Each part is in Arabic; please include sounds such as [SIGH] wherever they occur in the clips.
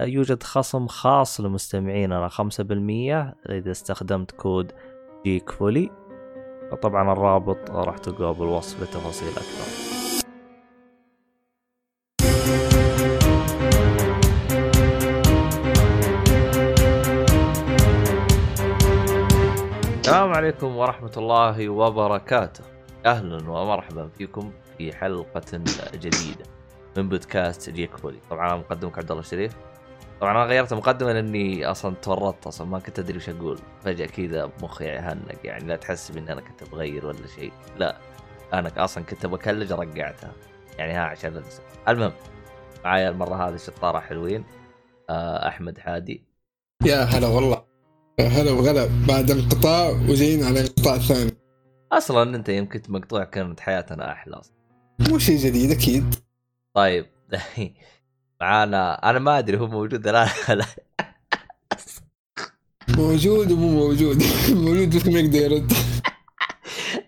يوجد خصم خاص لمستمعيننا 5% إذا استخدمت كود جيك فولي طبعا الرابط راح تلقاه بالوصف لتفاصيل أكثر. السلام عليكم ورحمة الله وبركاته. أهلا ومرحبا فيكم في حلقة جديدة من بودكاست جيك فولي طبعا مقدمك عبد الله الشريف. طبعا أنا غيرت المقدمه لاني أصلا تورطت أصلا ما كنت أدري وش أقول. فجأة كذا مخي هنق يعني لا تحسب اني أنا كنت بغير ولا شيء. لا أنا أصلا كنت بكلج رقعتها. يعني ها عشان أنسى. المهم معايا المرة هذه شطارة حلوين. آه، أحمد حادي. يا هلا والله. يا هلا وغلا. بعد انقطاع وجايين على انقطاع ثاني. أصلا أنت يمكن مقطوع كانت حياتنا أحلى أصلا. مو شيء جديد أكيد. طيب. [LAUGHS] معانا. أنا ما أدري هو موجود لا لا. موجود ومو موجود. [LAUGHS] موجود بس ما يقدر يرد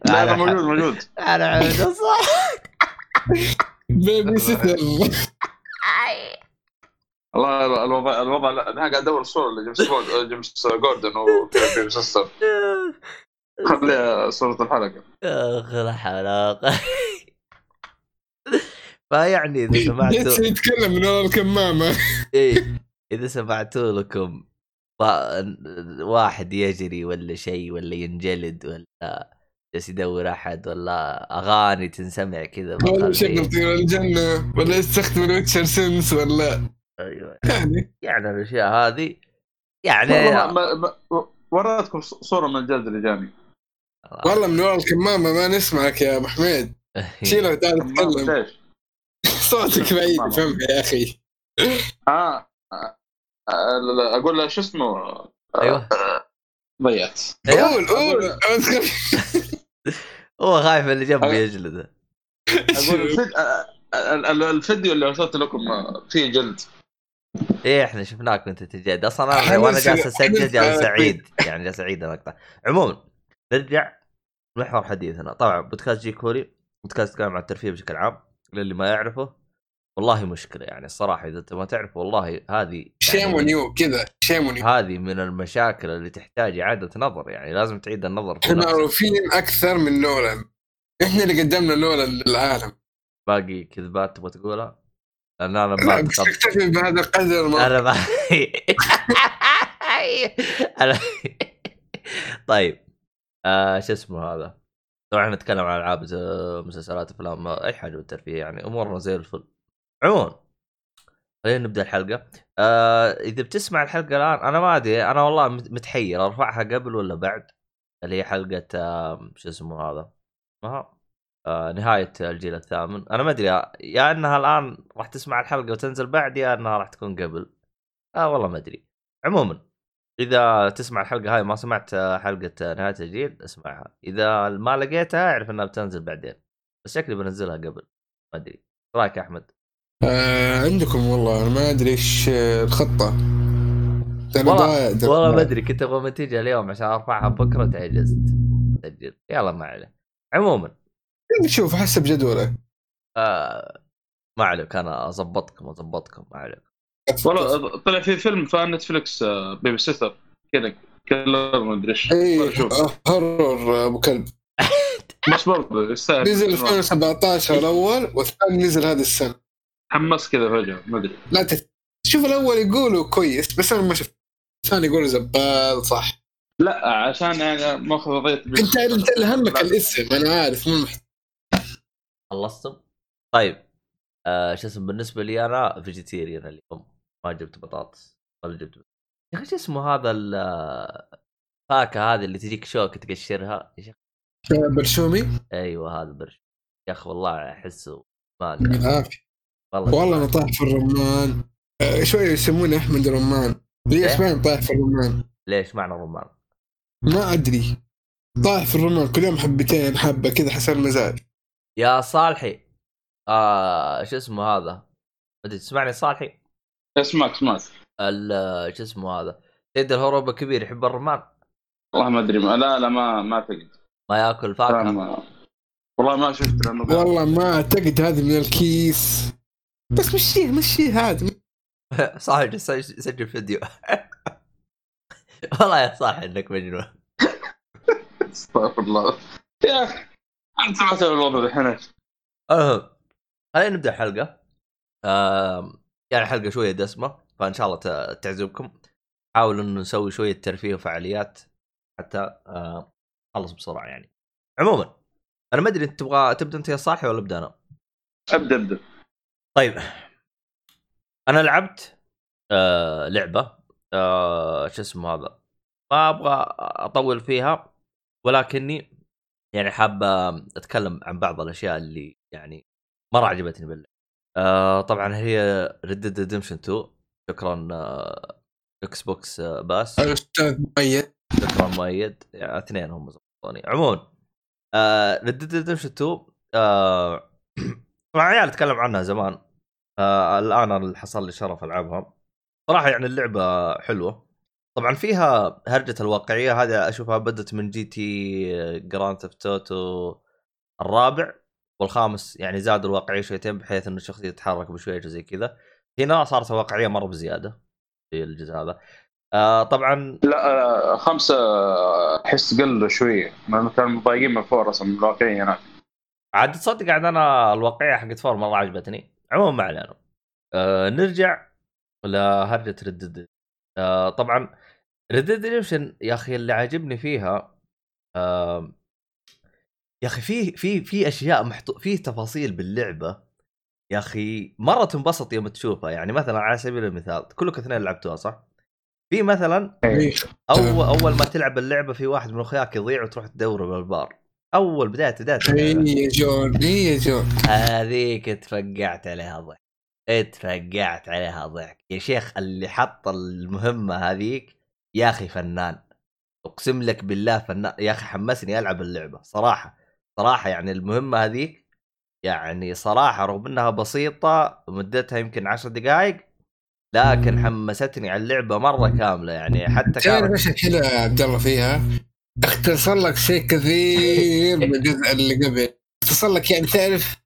لا لا موجود موجود. أنا عبد صح بيبي ستر والله الوضع الوضع لا، أنا قاعد أدور صورة لجيمس جيمس جوردن و Babysitter [LAUGHS] خليها صورة الحلقة. أخ الحلاقه فيعني إذا [LAUGHS] سمعتوا يتكلم من ورا الكمامة. [LAUGHS] إيه إذا سمعتوا لكم واحد يجري ولا شيء ولا ينجلد ولا جالس يدور أحد ولا أغاني تنسمع كذا ولا. يشغل طيور الجنة ولا يستخدم ال Witcher sense ولا أيوه. يعني. يعني الأشياء هذه يعني وريتكم صورة من الجلد اللي جاني. والله من ورا الكمامة ما نسمعك يا أبو حميد. [LAUGHS] شيله تعال تتكلم. إيش صوتك بعيد فهمت يا أخي. آه آه، آه، أقول له شو اسمه؟ أيوه. ضيعت. أيوه. قول قول. [LAUGHS] هو خايف اللي جنبه. يجلده. أقول الفيد- آه، آه، ال- الفيديو اللي ارسلت لكم آه، فيه جلد. إيه إحنا شفناك وأنت تجلد. أصلا أنا وأنا جالس أسجل جالس. سعيد يعني جالس أعيد المقطع عموما نرجع محور حديثنا. طبعا بودكاست جي كوري بودكاست يتكلم عن الترفيه بشكل عام. للي ما يعرفه والله مشكلة يعني الصراحة إذا أنت ما تعرف والله هذه shame يعني on you كذا. shame on you هذه من المشاكل اللي تحتاج إعادة نظر يعني لازم تعيد النظر في إحنا. معروفين أكثر من نولان إحنا اللي قدمنا نولان للعالم باقي كذبات تبغى تقولها؟ لأن أنا لا ما بس نكتفي بهذا القدر ما أنا ما [LAUGHS] أنا طيب. آه شو اسمه هذا؟ طبعا نتكلم عن ألعاب مسلسلات أفلام أي حاجة بالترفيه يعني. أمورنا زي الفل. عموما. خلينا نبدأ الحلقة. آه إذا بتسمع الحلقة الآن أنا ما أدري أنا والله مت- متحير. أرفعها قبل ولا بعد؟ اللي هي حلقة آه شو اسمه هذا؟ اسمها آه نهاية الجيل الثامن. أنا ما أدري يا إنها الآن راح تسمع الحلقة وتنزل بعد يا إنها راح تكون قبل. آه والله ما أدري. عموما إذا تسمع الحلقة هاي ما سمعت آه، حلقة آه، نهاية الجيل اسمعها. إذا ما لقيتها أعرف إنها بتنزل بعدين. بس شكلي بنزلها قبل. ما أدري. رأيك أحمد؟ آه عندكم والله أنا ما أدري إيش آه، الخطة. والله ضايع. والله ما أدري كنت أبغى منتجها اليوم عشان ارفعها بكرة تعجزت. سجل يلا ما عليه. عموما. شوف حسب جدولك. آه ما عليك أنا أظبطكم أظبطكم ما عليك. والله طلع في فيلم في نتفلكس آه، Babysitter كذا Killer ما أدري إيش. اي شوف آه، horror أبو كلب. بس برضه يستاهل. نزل 2017 الأول والثاني نزل هذه السنة. حمس كذا فجأة ما أدري. لا تت... شوف الأول يقولوا كويس بس أنا ما شفت. الثاني يقولوا زبال صح. لا عشان يعني ماخذ قضيه أنت أنت اللي همك الاسم أنا عارف مو خلصتم؟ طيب آه شو اسمه بالنسبة لي أنا فيجيتيريان اليوم. ما جبت بطاطس ولا جبت يا أخي شو اسمه هذا ال- الفاكهة هذه اللي تجيك شوكه تقشرها؟ يا شيخ. برشومي أيوه هذا برش يا أخي والله أحسه ما. العافيه والله. والله أنا طايح في الرمان. آه، شوية يسموني أحمد الرمان. لي؟ أسبوعين طايح في الرمان؟ ليش معنى رمان؟ ما أدري. طايح في الرمال كل يوم حبتين حبة كذا حسب المزاج. يا صالحي. آه شو اسمه هذا؟ ما ادري تسمعني صالحي؟ اسمعك اسمعك. ال- شو اسمه هذا؟ سيد الهروب الكبير يحب الرمان؟ والله ما أدري. ما لا لا ما ما أعتقد. ما يأكل فاكهة؟ والله ما شفت لأنه والله ما أعتقد هذه من الكيس. بس مشيه مشيه عادي [LAUGHS] جالس يسجل فيديو. [LAUGHS] والله يا صالح إنك مجنون. استغفر الله. يا أخي انت سمعت الوضع الحين؟ المهم خلينا نبدأ الحلقة يعني حلقة شوية دسمة فإن شاء الله ت- تعجبكم. حاول إنه نسوي شوية ترفيه وفعاليات حتى آه، نخلص بسرعة يعني. عموما أنا ما أدري انت تبغى تبدأ أنت يا صالح ولا أبدأ أنا؟ أبدأ أبدأ. طيب. أنا لعبت آه لعبة آه شو اسمه هذا؟ ما أبغى أطول فيها ولكني يعني حاب أتكلم عن بعض الأشياء اللي يعني مرة عجبتني باللعبة. آه طبعا هي Red Dead Redemption 2 شكرا آه Xbox آه Pass. مؤيد. شكرا مؤيد. يعني اثنين هم زبطوني عموما Red Dead Redemption 2 آه طبعا [CLEARS THROAT] عيال أتكلم عنها زمان. الان اللي حصل لي شرف ألعبها. صراحة يعني اللعبة حلوة. طبعا فيها هرجة الواقعية هذه أشوفها بدت من GT Grand Theft Auto الرابع والخامس يعني زادوا الواقعية شويتين بحيث إنه الشخصيه تتحرك بشوية زي كذا. هنا صارت واقعيه مرة بزيادة في الجزء هذا. آه طبعا لا آه، خمسة احس قل شوية لأنه كانوا مضايقين من فوق أصلا من الواقعية هناك. عاد تصدق عاد أنا الواقعية حقت four مرة عجبتني. عموما ما علينا آه نرجع لهرجه Red Dead آه طبعا Red Dead Redemption يا أخي اللي عاجبني فيها آه يا أخي في في في أشياء محطوط في تفاصيل باللعبة يا أخي مرة تنبسط يوم تشوفها يعني مثلا على سبيل المثال كلكم اثنين لعبتوها صح؟ في مثلا إيه. أول أول ما تلعب اللعبة في واحد من أخوياك يضيع وتروح تدوره بالبار أول بداية بداية. اي جون اي جون هذيك تفقعت عليها ضحك. اتفقعت عليها ضحك. يا شيخ اللي حط المهمة هذيك يا أخي فنان. أقسم لك بالله فنان. يا أخي حمسني ألعب اللعبة. صراحة صراحة يعني المهمة هذيك يعني صراحة رغم إنها بسيطة مدتها يمكن عشر دقائق لكن حمستني على اللعبة مرة كاملة يعني. حتى تعرف إيش الحلو يا عبد الله فيها؟ اختصر لك شيء كثير من الجزء اللي قبل. اختصر لك يعني تعرف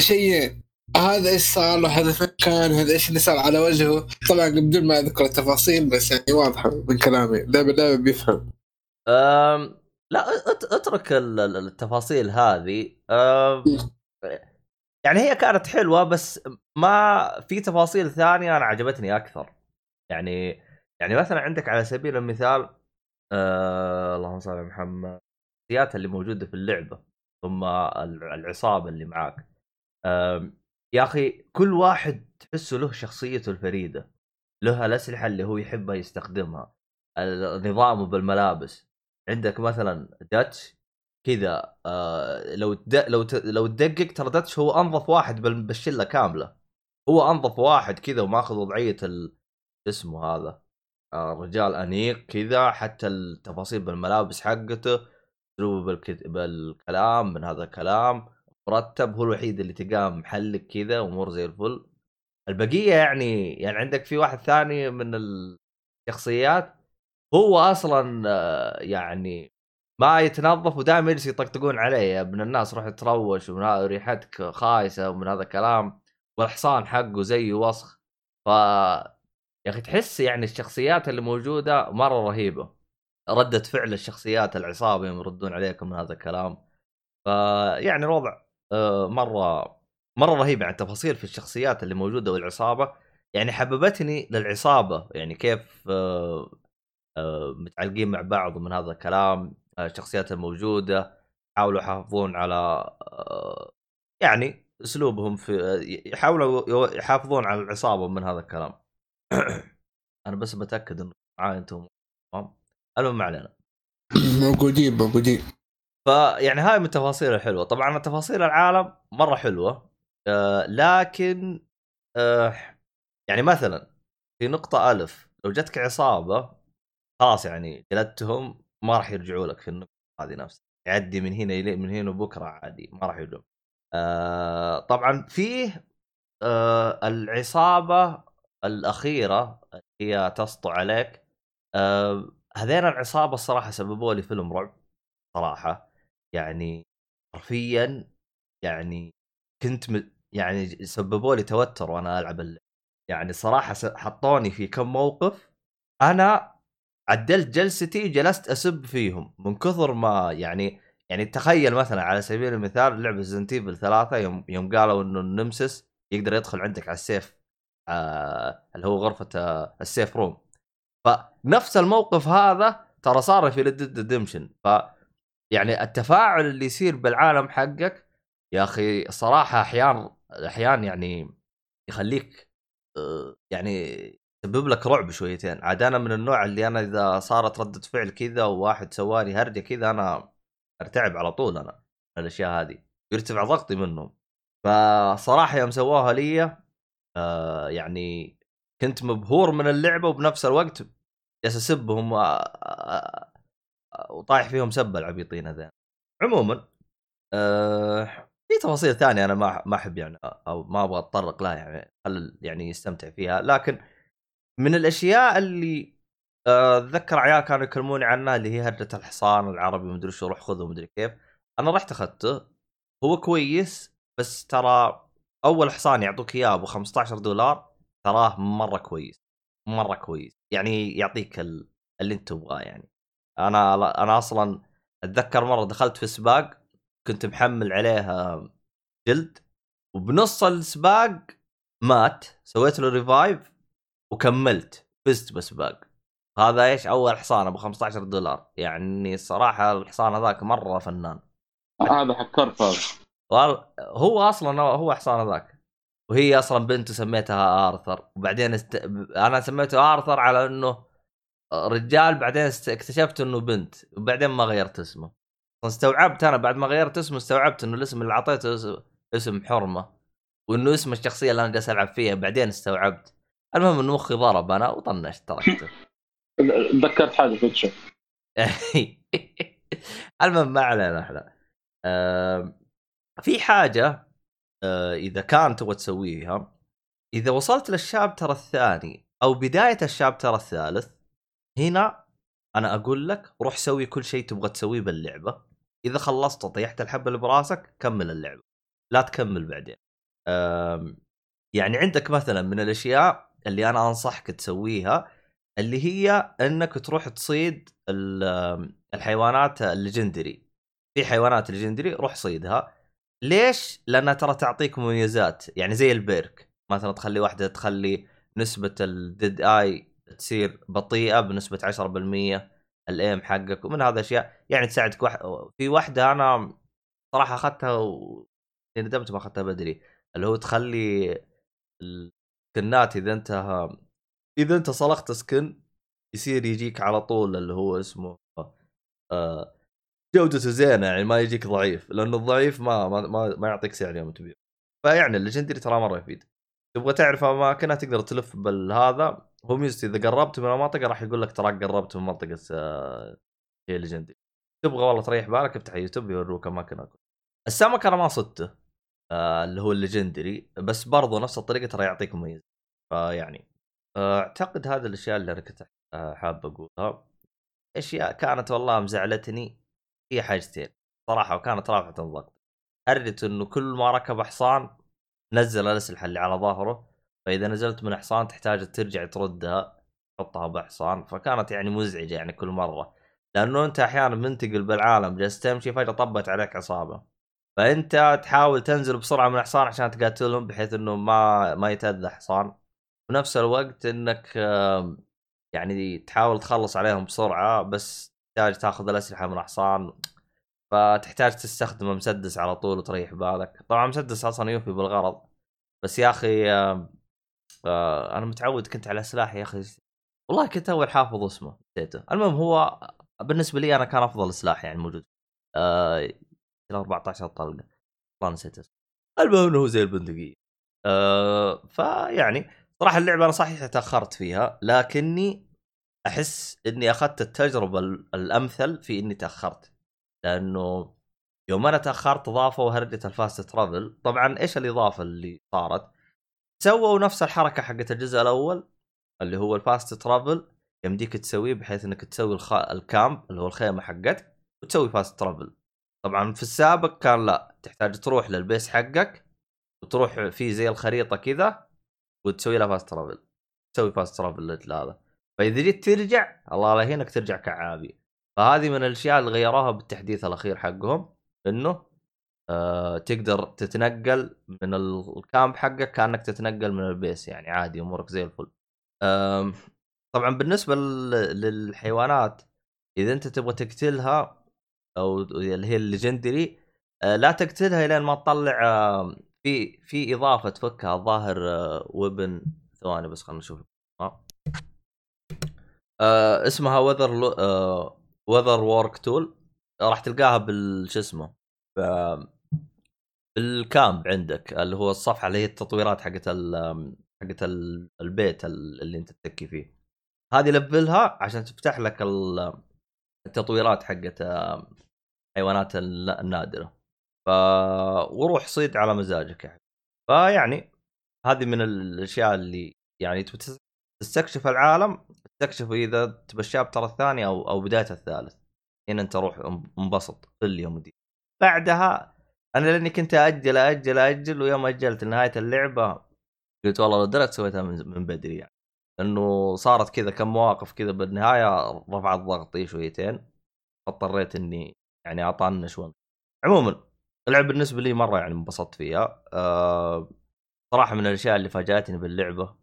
شيئين هذا إيش صار له هذا فين كان هذا إيش اللي صار على وجهه. طبعا بدون ما أذكر التفاصيل بس يعني واضحة من كلامي. لعبه لعبه بيفهم. أم لا أت- أترك ال- ال- التفاصيل هذه. أم يعني هي كانت حلوة بس ما في تفاصيل ثانية أنا عجبتني أكثر. يعني يعني مثلا عندك على سبيل المثال آه اللهم صل على محمد. الشخصيات اللي موجودة في اللعبة ثم الع- العصابة اللي معاك. آم، يا أخي كل واحد تحسه له شخصيته الفريدة له الأسلحة اللي هو يحبها يستخدمها نظامه بالملابس. عندك مثلا داتش كذا آه لو تد... لو ت... لو تدقق ترى داتش هو أنظف واحد بال... بالشلة كاملة. هو أنظف واحد كذا وماخذ وضعية ال... اسمه هذا؟ آه رجال أنيق كذا حتى التفاصيل بالملابس حقته أسلوبه بالكت... بالكلام من هذا الكلام مرتب هو الوحيد اللي تلقاه محلق كذا امور زي الفل. البقية يعني يعني عندك في واحد ثاني من الشخصيات هو أصلا آه، يعني ما يتنظف ودائما يجلس يطقطقون عليه يا ابن الناس روح تروش ومن هذا ريحتك خايسة ومن هذا الكلام والحصان حقه زيه وسخ. ف يا أخي تحس يعني الشخصيات اللي موجودة مرة رهيبة. ردة فعل الشخصيات العصابة يوم يردون عليكم من هذا الكلام. فيعني الوضع آه، مرة مرة رهيب. يعني التفاصيل في الشخصيات اللي موجودة والعصابة يعني حببتني للعصابة. يعني كيف آه، آه، متعلقين مع بعض ومن هذا الكلام الشخصيات الموجودة حاولوا يحافظون على يعني أسلوبهم في يحاولوا يحافظون على العصابة من هذا الكلام. [COUGHS] أنا بس بتأكد إنه معاي أنتم تمام؟ المهم ما علينا. موجودين موجودين فيعني هاي من التفاصيل الحلوه طبعا تفاصيل العالم مرة حلوة آه لكن آه يعني مثلا في نقطة ألف لو جتك عصابة خلاص يعني جلدتهم ما راح يرجعوا لك في النقطة هذه نفسها. يعدي من هنا إلى من هنا بكره عادي ما راح يرجعوا. آه طبعا فيه آه العصابة الأخيرة هي تسطو عليك هذين العصابة الصراحة سببوا لي فيلم رعب صراحة. يعني حرفيا يعني كنت م... يعني سببوا لي توتر وأنا ألعب اللعبة. يعني صراحة حطوني في كم موقف أنا عدلت جلستي جلست أسب فيهم من كثر ما يعني يعني تخيل مثلا على سبيل المثال لعبة Resident Evil ثلاثة يوم يوم قالوا إنه ال Nemesis يقدر يدخل عندك على ال safe آه اللي هو غرفة آه ال safe room. فنفس الموقف هذا ترى صار في Red Redemption ف يعني التفاعل اللي يصير بالعالم حقك يا أخي صراحة أحيان أحيان يعني يخليك آه، يعني يسبب لك رعب شويتين. عاد أنا من النوع اللي أنا إذا صارت ردة فعل كذا وواحد سوالي هرجة كذا أنا أرتعب على طول أنا الأشياء هذه. يرتفع ضغطي منهم. فصراحة يوم سووها لي آه يعني كنت مبهور من اللعبة وبنفس الوقت جالس اسبهم وطايح فيهم سبه العبيطين هذين. عموما آه في تفاصيل ثانية أنا ما ما أحب يعني أو ما أبغى أتطرق لها يعني خل يعني يستمتع فيها. لكن من الأشياء اللي آه، أتذكر عيال كانوا يكلموني عنها اللي هي هرجه الحصان العربي مدري شو روح خذه مدري كيف. أنا رحت أخذته هو كويس بس ترى أول حصان يعطوك إياه ابو 15 دولار تراه مرة كويس مرة كويس. يعني يعطيك ال- اللي أنت تبغاه يعني. أنا أنا أصلا أتذكر مرة دخلت في سباق كنت محمل عليها جلد وبنص السباق مات سويت له revive وكملت فزت بسباق. هذا إيش؟ أول حصان ابو 15 دولار. يعني الصراحه الحصان هذاك مرة فنان. هذا وال- هو أصلا هو حصان ذاك وهي أصلا بنته سميتها آرثر. وبعدين است... أنا سميته آرثر على إنه رجال بعدين است... اكتشفت إنه بنت. وبعدين ما غيرت اسمه. استوعبت أنا بعد ما غيرت اسمه استوعبت إنه الاسم اللي أعطيته اس- اسم حرمة. وإنه اسم الشخصية اللي أنا جالس ألعب فيها بعدين استوعبت. المهم إنه مخي ضرب أنا وطنشت تركته. [LAUGHS] تذكرت حاجة في [LAUGHS] المهم ما علينا إحنا. في حاجة آه، إذا كان تبغى تسويها إذا وصلت للشابتر الثاني أو بداية الشابتر الثالث هنا أنا أقول لك روح سوي كل شيء تبغى تسويه باللعبة. إذا خلصت وطيحت الحبة اللي براسك كمل اللعبة. لا تكمل بعدين. يعني عندك مثلا من الأشياء اللي أنا أنصحك تسويها اللي هي إنك تروح تصيد ال- الحيوانات ال legendary. في حيوانات legendary روح صيدها. ليش؟ لأنها ترى تعطيك مميزات. يعني زي ال perk. مثلا تخلي واحدة تخلي نسبة ال Dead Eye تصير بطيئة بنسبة 10% ال aim حقك ومن هذا الأشياء. يعني تساعدك واحد في واحدة أنا صراحة أخذتها و ندمت ما أخذتها بدري. اللي هو تخلي السكنات إذا أنت إذا أنت صلخت skin يصير يجيك على طول اللي هو اسمه آه جودته زينه يعني ما يجيك ضعيف لأنه الضعيف ما ما ما, ما يعطيك سعر يوم تبيع فيعني ال legendary ترى مرة يفيد. تبغى تعرف اماكنها تقدر تلف بالهذا؟ هو ميزته إذا قربت من المنطقة راح يقول لك تراك قربت من منطقة آه، هي ال legendary تبغى والله تريح بالك افتح يوتيوب يوروك أماكن السمك أنا ما صدته آه اللي هو الليجندري بس برضو نفس الطريقة ترى يعطيك مميز. فيعني آه، أعتقد هذه الأشياء اللي أنا كنت آه، حاب أقولها. أشياء كانت والله مزعلتني هي حاجتين. صراحة وكانت رافعه الضغط. هرجة إنه كل ما ركب حصان نزل الاسلحه اللي على ظهره فإذا نزلت من حصان تحتاج ترجع تردها تحطها بحصان. فكانت يعني مزعجة يعني كل مرة. لأنه أنت أحيانا منتقل بالعالم جالس تمشي فجأة طبت عليك عصابة. فأنت تحاول تنزل بسرعة من الحصان عشان تقاتلهم بحيث إنه ما ما يتأذى حصان. بنفس الوقت إنك يعني تحاول تخلص عليهم بسرعة بس تحتاج تاخذ الأسلحة من حصان فتحتاج تستخدم مسدس على طول وتريح بالك طبعا مسدس أصلا يوفي بالغرض. بس يا أخي آه، أنا متعود كنت على سلاح يا أخي. والله كنت أول حافظ اسمه نسيته. المهم هو بالنسبة لي أنا كان أفضل سلاح يعني موجود. آه إلى 14 طلقة. والله نسيت اسمه. المهم إنه هو زي البندقية. آه فيعني صراحة اللعبة أنا صحيح تأخرت فيها لكني أحس إني أخذت التجربة ال- الأمثل في إني تأخرت لأنه يوم أنا تأخرت ضافوا هرجة الفاست ترافل. طبعا إيش الإضافة اللي صارت؟ سووا نفس الحركة حقت الجزء الأول اللي هو ال fast travel يمديك تسويه بحيث إنك تسوي الخ... ال camp اللي هو الخيمة حقتك وتسوي fast travel. طبعا في السابق كان لا تحتاج تروح لل base حقك وتروح في زي الخريطة كذا وتسوي لها fast travel تسوي fast travel هذا فإذا جيت ترجع الله لا يهينك ترجع كعابي فهذه من الأشياء اللي غيروها بالتحديث الأخير حقهم إنه آه تقدر تتنقل من ال- camp حقك كأنك تتنقل من ال base يعني عادي أمورك زي الفل. آم، طبعا بالنسبة لل- للحيوانات إذا أنت تبغى تقتلها أو اللي هي ال legendary آه، لا تقتلها لين ما تطلع آه، في في إضافة تفكها الظاهر ويبن ثواني بس خلينا نشوف. آه. آه اسمها leather leather work tool راح تلقاها بال شو اسمه بال camp عندك اللي هو الصفحة اللي هي التطويرات حقت ال حقت ال- البيت ال- اللي انت تتكي فيه. هذه لفلها عشان تفتح لك ال- التطويرات حقت آه، حيوانات الن- النادرة. ف وروح صيد على مزاجك يعني. فيعني هذه من الأشياء اللي يعني تستكشف العالم تستكشف إذا تبى الشابتر الثاني أو أو بدايه الثالث. هنا أنت روح ان- انبسط في اليوم دي. بعدها أنا لأني كنت أجل أجل أجل ويوم أجلت نهاية اللعبة قلت والله لو درت سويتها من, بدري يعني. لأنه صارت كذا كم مواقف كذا بالنهاية رفعت ضغطي شويتين فاضطريت إني يعني أطنش عموما اللعبه بالنسبة لي مرة يعني انبسطت فيها. أه صراحة من الأشياء اللي فاجأتني باللعبة.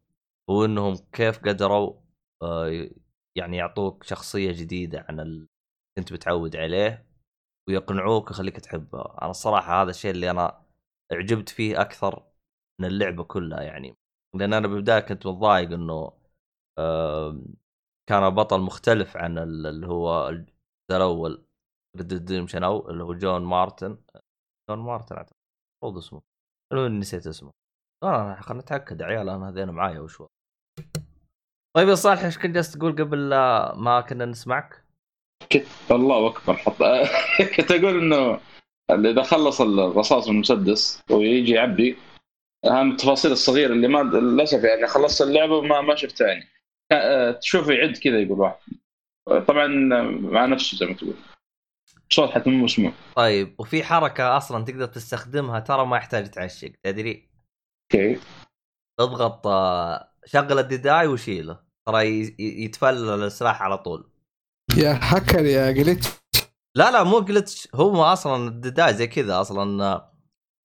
هو إنهم كيف قدروا أه يعني يعطوك شخصية جديدة عن اللي كنت متعود عليه ويقنعوك ويخليك تحبها أنا الصراحة هذا الشيء اللي أنا أعجبت فيه أكثر من اللعبة كلها يعني. لأن أنا بالبدايه كنت متضايق إنه آه، كان البطل مختلف عن ال- اللي هو الأول. Red Redemption أو اللي هو جون مارستن. جون مارتن أعتقد. المفروض اسمه. نسيت اسمه. آه خلنا نتأكد يا عيال أنا هذين معايا وشو. طيب يا صالح إيش كنت جالس تقول قبل ما كنا نسمعك؟ الله أكبر حط [LAUGHS] كنت أقول إنه إذا خلص الرصاص من المسدس ويجي يعبي أهم التفاصيل الصغيرة اللي ما للاسف يعني خلصت اللعبة وما ما شفتها يعني آه، تشوفه يعد كذا يقول واحد. طبعا مع نفسه زي ما تقول. صوت حتى مو مسموع. طيب وفي حركة أصلا تقدر تستخدمها ترى ما يحتاج تعشق تدري؟ okay. اضغط آه، شغل ال Dead Eye وشيله. ترى يتفلل السلاح على طول. يا هكر يا glitch لا لا مو glitch هو أصلا ال Dead Eye زي كذا. أصلا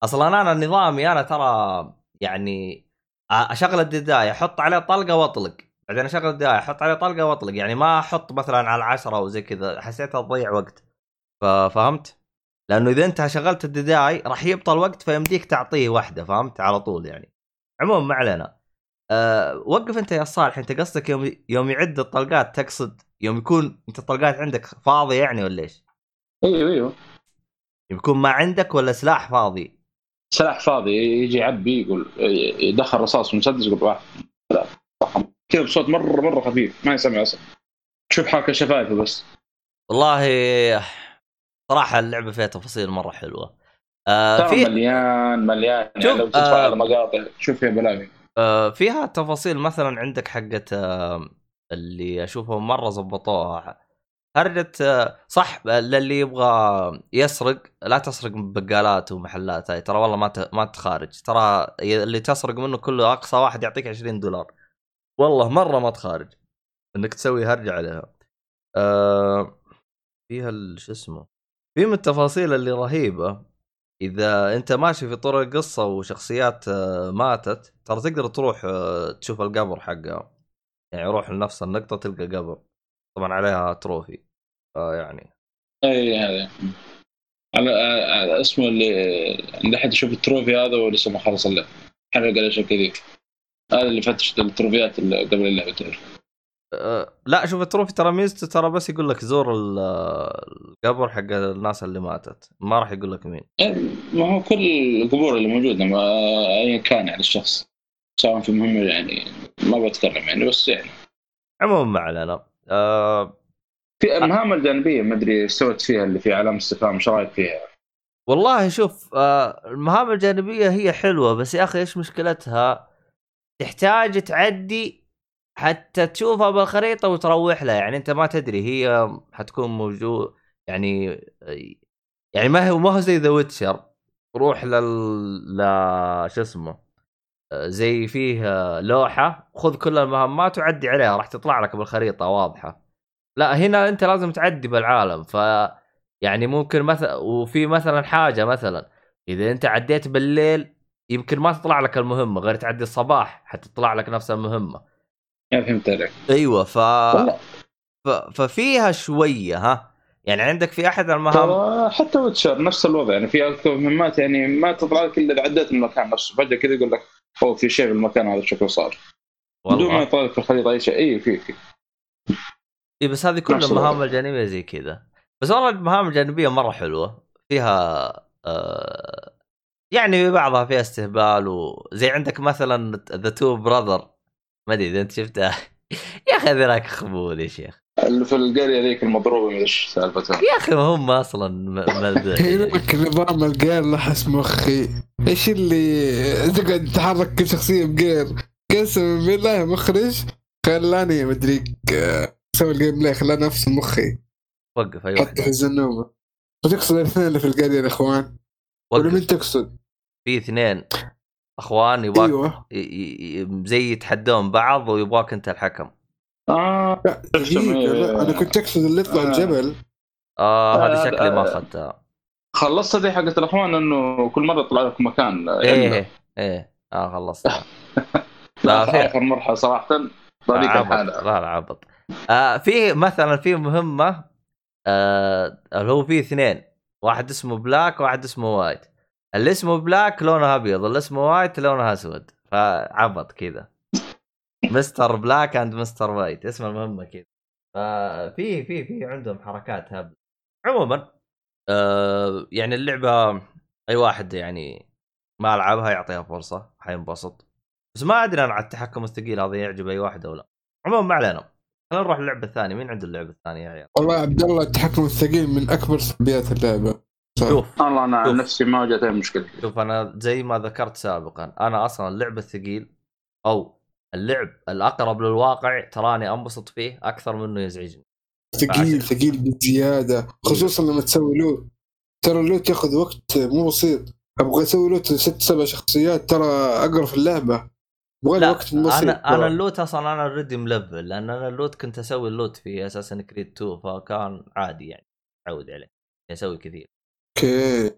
أصلا أنا نظامي أنا ترى يعني أشغل ال Dead Eye أحط عليه طلقة وأطلق. بعدين أشغل ال Dead Eye أحط عليه طلقة وأطلق. يعني ما أحط مثلا على عشرة أو زي كذا. حسيتها تضيع وقت. ففهمت؟ لأنه إذا أنت شغلت ال Dead Eye راح يبطل وقت فيمديك تعطيه واحدة فهمت؟ على طول يعني. عموما ما علينا. أه وقف انت يا صالح انت قصدك يوم يوم يعد الطلقات تقصد يوم يكون انت الطلقات عندك فاضيه يعني ولا إيش؟ أيوه أيوه. يكون ما عندك ولا سلاح فاضي؟ سلاح فاضي يجي يعبي يقول يدخل رصاص في المسدس يقول واحد لا كذا بصوت مرة مرة خفيف ما يسمع أصلا. تشوف حركه شفايفه بس. والله صراحة اللعبة فيها تفاصيل مرة حلوة. آه في مليان مليان. شوف، يعني لو تدخل آه، على مقاطع تشوف فيها بلاوي آه فيها تفاصيل مثلا عندك حقه آه اللي أشوفهم مرة زبطوها. هرجة آه، صح للي يبغى يسرق لا تسرق من بقالات ومحلات هاي. ترى والله ما ما تخارج. ترى اللي تسرق منه كله أقصى واحد يعطيك 20 دولار. والله مرة ما تخارج. إنك تسوي هرجة عليها. آه فيها شو اسمه في من التفاصيل اللي رهيبة. إذا أنت ماشي في طرق القصة وشخصيات آه، ماتت ترى تقدر تروح آه، تشوف القبر حقها يعني روح لنفس النقطة تلقى قبر. طبعا عليها trophy. فيعني أي هذا. على على اسمه اللي اللي حد يشوف ال trophy هذا هو لسه ما خلص اللعبه حرق الأشياء كذي. هذا اللي فتش التروفيات اللي قبل اللعبة تعرف. لا شوف ال trophy ترى ميزته ترى بس يقول لك زور ال- القبر حق الناس اللي ماتت. ما راح يقول لك مين. ما هو كل القبور اللي موجودة ما ايا كان يعني الشخص سواء في مهمة يعني ما بتكلم يعني بس يعني. عموما ما علينا. آه في المهام الجانبية ما أدري سويت فيها اللي في علامة استفهام إيش رأيك فيها؟ والله شوف آه المهام الجانبية هي حلوة بس يا أخي إيش مشكلتها؟ تحتاج تعدي حتى تشوفها بالخريطه وتروح لها يعني أنت ما تدري هي حتكون موجود يعني يعني ما هو ما هو زي ذا ويتشر روح لل ل شو اسمه زي فيه لوحة خذ كل المهمات وعدي عليها. راح تطلع لك بالخريطه واضحة. لا هنا أنت لازم تعدي بالعالم. ف يعني ممكن مثلا وفي مثلا حاجة مثلا إذا أنت عديت بالليل يمكن ما تطلع لك المهمة. غير تعدي الصباح حتطلع لك نفس المهمة. يا فهمت عليك أيوه ف... ف... ففيها شوية ها؟ يعني عندك في أحد المهام؟ حتى ويتشر نفس الوضع يعني في أكثر مهمات يعني ما تطلع لك إلا إذا عديت المكان نفسه. فجأة كذا يقول لك أوه في شيء في المكان هذا شكله صار. بدون ما يطلع لك في الخريطة أي شيء. اي في في. اي بس هذه كلها. المهام الجانبية زي كذا. بس والله المهام الجانبية مرة حلوة. فيها آه يعني بعضها فيها استهبال وزي عندك مثلا the two brother ما أدري إذا أنت شفتها. يا أخي ذولاك خبول يا شيخ. اللي في القرية ذيك المضروبة ما إيش سالفتها يا أخي ما هم أصلا م- ملذوذ هناك نظام ال gear لحس مخي. إيش اللي تقعد تحرك كل شخصية ب gear قسما بالله مخرج. خلاني مدري ك- أسوي ال gameplay خلاني نفس مخي. وقف اي حتى في الزنوبه وتقصد الاثنين اللي في القرية يا إخوان؟ ولا مين تقصد؟ في اثنين. أخوان يبغاك ي- زي يتحدون بعض ويبغاك أنت الحكم. آه لا أنا كنت أقصد اللي يطلع آه. الجبل. آه آه، هذه شكلي ما آه. اخذتها خلصت دي حقت الأخوان إنه كل مرة يطلع لك مكان. إيه إيه آه خلصت. [LAUGHS] لا في آخر مرحلة صراحة عبط. الحاله لا لا عبط. آه في مثلا في مهمة آه اللي هو في اثنين. واحد اسمه بلاك وواحد اسمه وايت. اللي اسمه بلاك لونه أبيض اللي اسمه وايت لونه أسود. فعبط كذا. Mr. Black and Mr. White اسم المهمة كذا. ففي في في عندهم حركات هبل عموما آه يعني اللعبة أي واحد يعني ما لعبها يعطيها فرصة حينبسط. بس ما أدري أنا على التحكم الثقيل هذا يعجب أي واحد أو لا. عموما ما علينا. خلينا نروح للعبة الثانية. مين عنده اللعبة الثانية يا عيال؟ والله عبد الله التحكم الثقيل من أكبر سلبيات اللعبة. شوف والله أنا عن شوف. نفسي ما واجهت أي مشكلة. شوف أنا زي ما ذكرت سابقا أنا أصلا اللعب الثقيل أو اللعب الأقرب للواقع تراني أنبسط فيه أكثر منه يزعجني. ثقيل ثقيل بزيادة خصوصا لما تسوي loot. ترى ال loot ياخذ وقت مو بسيط. أبغى أسوي loot ست سبع شخصيات ترى اقرا في اللعبة. لي لا وقت بسيط أنا أنا ترى. ال loot أصلا أنا already ملفل لأن أنا ال loot كنت أسوي ال loot في أساسا Creed 2 فكان عادي يعني اتعود عليه أسوي كثير. أوكي.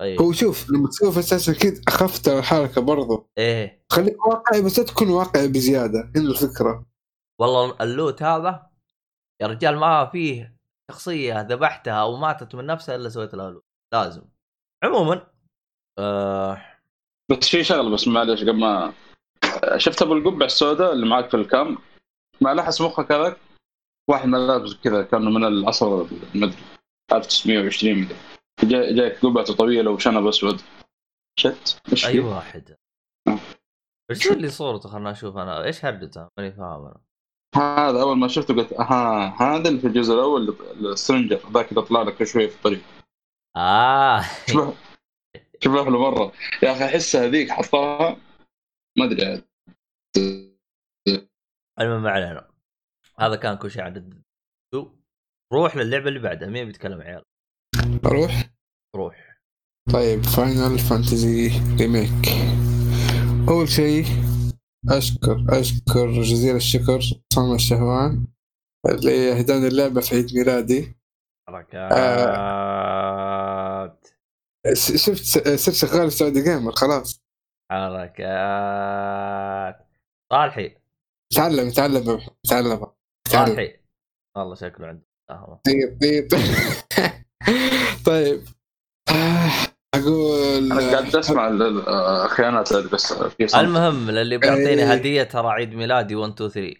اي هو شوف لما تسوي في أساس أكيد أخفت الحركه برضو. إيه. خليك واقعي بس لا تكون واقعي بزيادة هنا الفكرة. والله اللوت هذا يا رجال ما فيه شخصية ذبحتها أو ماتت من نفسها إلا سويت لها لوت. لازم. عموما آه. بس في شغله بس معلش قبل ما شفت ابو القبعه السوداء اللي معك في الكام؟ ما لحس مخك هذاك؟ واحد ملابس كذا كانه من العصر المدري 1920 مدري جاي جايك قبعته طويلة وشنب أسود. شت. إيش أي؟ واحد. ارسل لي صورته؟ خلنا أشوف أنا. إيش هرجته ماني فاهم أنا. هذا أول ما شفته قلت أها هذا اللي في الجزء الأول السترنجر ذاك اللي طلع لك شوي في الطريق. آه. شبه شبه له مرة. يا أخي أحس هذيك حطها ما أدري. عاد. المهم ما علينا هذا كان كل شيء عن روح للعبة اللي بعدها. مين بيتكلم عيال؟ أروح روح طيب Final Fantasy Remake أول شيء أشكر أشكر جزيل الشكر صنع الشهوان اللي اهداني اللعبة في عيد ميلادي. حركات. س- شفت صرت شغال في Saudi Gamer خلاص. حركات. صالحي. تعلم تعلم تعلم تعلم. صالحي. والله شكله عنده قهوه طيب طيب. [LAUGHS] [LAUGHS] طيب. آه، أقول أنا قاعد أسمع ال- ال- الخيانات بس في. المهم للي بيعطيني إيه. هدية ترى عيد ميلادي 1 2 3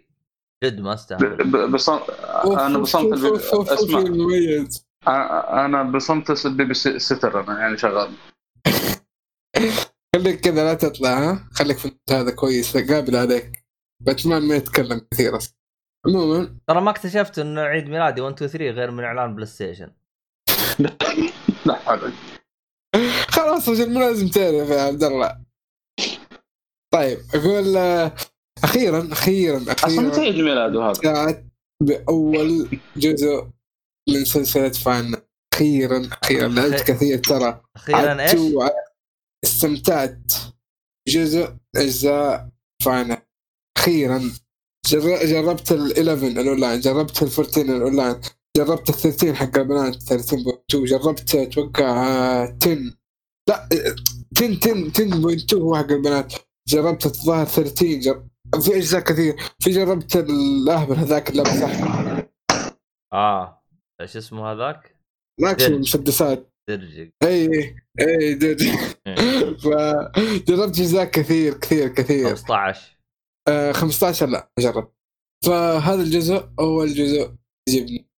جد ما استاهل. بصمت أنا بصمت أسمع. أنا بصمت البيبي ستر أنا يعني شغال. [LAUGHS] خليك كذا لا تطلع ها؟ خليك في هذا كويس قابل عليك. باتمان ما يتكلم كثير أصلا. عموما. ترى ما اكتشفت إنه عيد ميلادي 1 2 3 غير من إعلان PlayStation لا [LAUGHS] حول خلاص رجل مو لازم تعرف يا عبد الله؟ طيب أقول آه، أخيرا أخيرا أصلا متى أخيرا عيد ميلاده هذا؟ جاءت بأول جزء من سلسلة فان أخيرا أخيرا لعبت كثير ترى. أخيرا إيش؟ استمتعت. جزء أجزاء Final. أخيرا جر- جربت ال 11 الأونلاين جربت ال 14 الأونلاين. جربت ال 13 حق البنات 13.2 جربت أتوقع آه، 10 لا آه، 10 10 10.2 هو حق البنات. جربت الظاهر 13 جر... في أجزاء كثير. في جربت الأهبل هذاك اللي صح آه. إيش اسمه هذاك؟ ماكسيموم مسدسات. درجي. إي إي دد [LAUGHS] فجربت أجزاء كثير كثير كثير. 15 آه 15 لا جرب فهذا الجزء أول جزء يجيبني.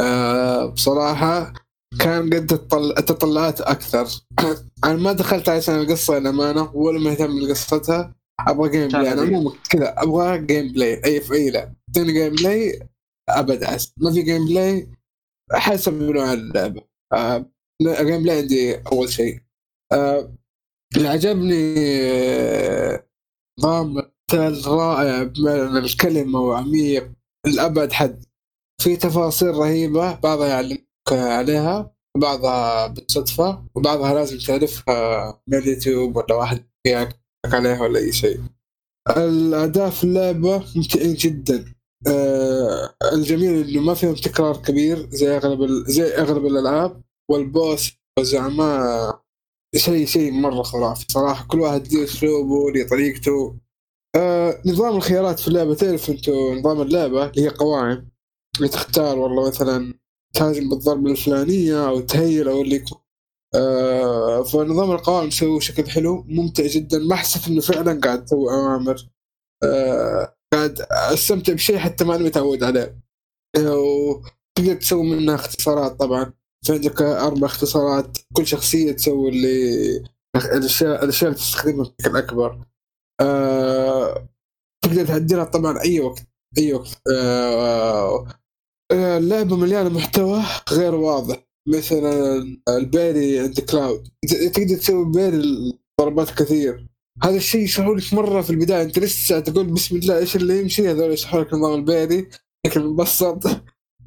آه بصراحة كان قد التطل- التطلعات أكثر. [COUGHS] أنا ما دخلت عشان القصة للأمانة ولا مهتم بقصتها أبغى جيم بلاي أنا عموما كذا أبغى جيم بلاي أي في أي لعبة. اعطيني جيم بلاي أبد عس ما في gameplay حسب نوع اللعبة. آه ال gameplay عندي أول شيء. آه اللي عجبني آه، نظام رائع بمعنى الكلمة وعميق لأبعد حد. في تفاصيل رهيبة بعضها يعلمك عليها وبعضها بالصدفة وبعضها لازم تعرفها من اليوتيوب ولا واحد يحكي عليها ولا أي شيء. الأداء في اللعبة ممتعين جدا. آه الجميل إنه ما فيهم تكرار كبير زي أغلب زي أغلب الألعاب والبوس والزعماء شيء شيء مرة خرافي صراحة. كل واحد له أسلوبه له طريقته. آه نظام الخيارات في اللعبة تعرف انتو نظام اللعبة اللي هي قوائم. تختار والله مثلا تهاجم بالضربة الفلانية أو تهيل أو اللي يكون. آه فنظام القوائم مسوي بشكل حلو ممتع جدا. ما احس إنه فعلا قاعد تسوي أوامر. آه قاعد أستمتع بشيء حتى ما أنا متعود عليه. آه، وتقدر تسوي منها اختصارات طبعا. في عندك أربع اختصارات. كل شخصية تسوي اللي الأشياء الأشياء اللي تستخدمها بشكل أكبر. آه، تقدر تعدلها طبعا أي وقت أي وقت. آه، اللعبة مليانة محتوى غير واضح. مثلا ال parry عند كلاود تقدر تسوي parry ضربات كثير. هذا الشيء يشرحوا لك مرة في البداية. أنت لسه تقول بسم الله إيش اللي يمشي؟ هذول يشرحوا لك نظام ال parry. لكن مبسط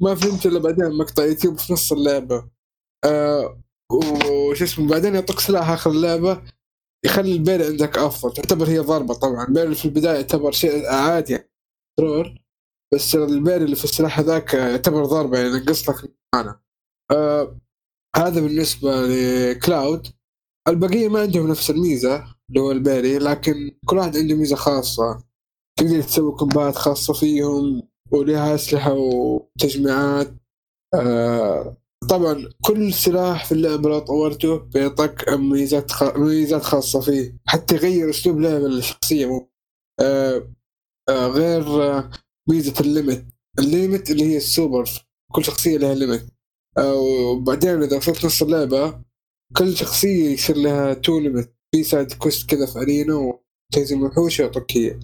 ما فهمت إلا بعدين مقطع يوتيوب في نص اللعبة. آه وش اسمه بعدين يعطيك سلاح آخر اللعبة. يخلي ال parry عندك أفضل. تعتبر هي ضربة طبعا. ال parry في البداية يعتبر شيء عادي يعني. control بس ال parry اللي في السلاح هذاك يعتبر ضربه يعني ينقص لك معنا آه هذا بالنسبة لكلاود البقية ما عندهم نفس الميزة اللي هو ال parry لكن كل واحد عنده ميزة خاصة. تقدر تسوي combat خاصة فيهم ولها أسلحة وتجميعات. آه طبعا كل سلاح في اللعبة لو طورته بيعطيك ميزات خ... ميزات خاصة فيه. حتى يغير أسلوب لعب الشخصية آه آه غير آه ميزة ال limit. ال limit اللي هي السوبر كل شخصية لها limit. وبعدين إذا وصلت نص اللعبة كل شخصية يصير لها two limit في side quest كذا في arena وتهزم وحوش يعطوك هي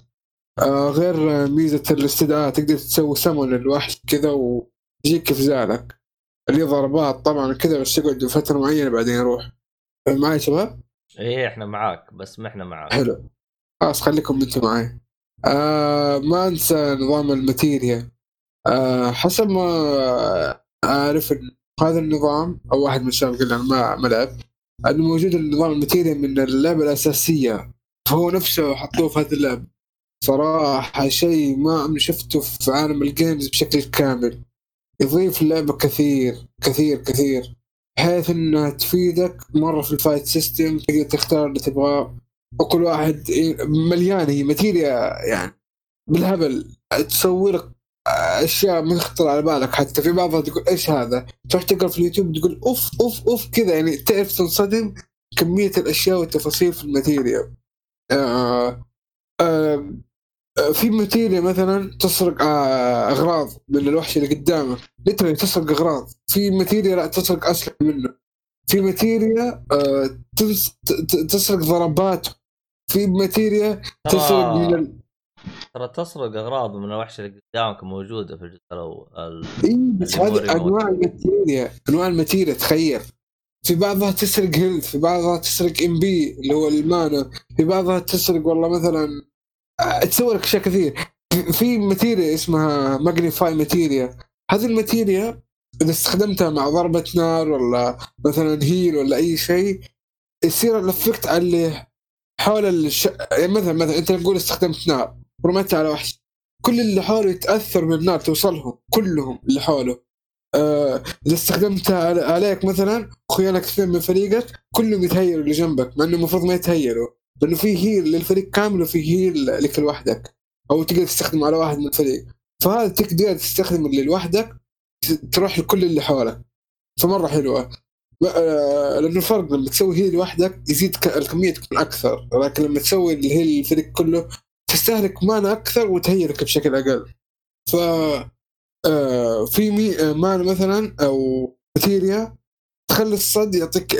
آه غير ميزة الاستدعاء تقدر تسوي سمون الوحش كذا ويجيك في زعلك. اللي ضربات طبعا كذا بس يقعد فتره معينة بعدين يروح. معي شباب؟ إيه إحنا معاك بس ما إحنا معاك. حلو. خلاص خليكم أنتم معي. آه ما انسى نظام ال materia آه حسب ما أعرف هذا النظام أو واحد من الشباب قال أنا ما ما لعب إنه موجود النظام ال materia من اللعبة الأساسية. فهو نفسه حطوه في هذه اللعبة. صراحة شيء ما شفته في عالم ال games بشكل كامل. يضيف اللعبه كثير كثير كثير. بحيث إنها تفيدك مرة في ال fight system تقدر تختار اللي تبغاه. وكل واحد مليان هي ماتيريا يعني. بالهبل. تسوي لك أشياء ما تخطر على بالك حتى. في بعضها تقول إيش هذا؟ تروح تقرأ في اليوتيوب تقول أوف أوف أوف كذا. يعني تعرف تنصدم كمية الأشياء والتفاصيل في الماتيريا. آه آه آه، في ماتيريا مثلا تسرق آه، أغراض من الوحش اللي قدامك ليترالي تسرق أغراض. في ماتيريا لا تسرق أسلحة منه. في ماتيريا آه، تسرق ضربات في ماتيريا تسرق من ال... ترى تسرق أغراض من الوحش اللي قدامك موجودة في الجزء الأول. ال- إي بس هذه أنواع. الماتيريا. أنواع الماتيريا تخيل. في بعضها تسرق health في بعضها تسرق MP اللي هو ال mana في بعضها تسرق والله مثلا آه، تسوي لك أشياء كثير. في- في ماتيريا اسمها Magnify Materia. هذه الماتيريا إذا استخدمتها مع ضربة نار ولا مثلا heal ولا أي شيء يصير ال effect على اللي حول الش... يعني مثلا مثلا أنت نقول استخدمت نار ورميتها على وحش كل اللي حوله يتأثر من النار توصلهم كلهم اللي حوله. آه، إذا استخدمتها عليك مثلا خيالك اثنين من فريقك كلهم يتهيلوا اللي جنبك مع إنه المفروض ما يتهيلوا لأنه في heal للفريق كامل وفي heal لك لوحدك أو تقدر تستخدم على واحد من الفريق. فهذا تقدر تستخدم اللي لوحدك تروح لكل اللي حولك. فمرة حلوة. لأنه الفرق لما تسوي هيل لوحدك يزيد الكمية تكون أكثر. لكن لما تسوي الهيل الفريق كله تستهلك مانا أكثر وتهيلك بشكل أقل. ف آه، في مي آه، مانا مثلا أو ماتيريا تخلي الصد يعطيك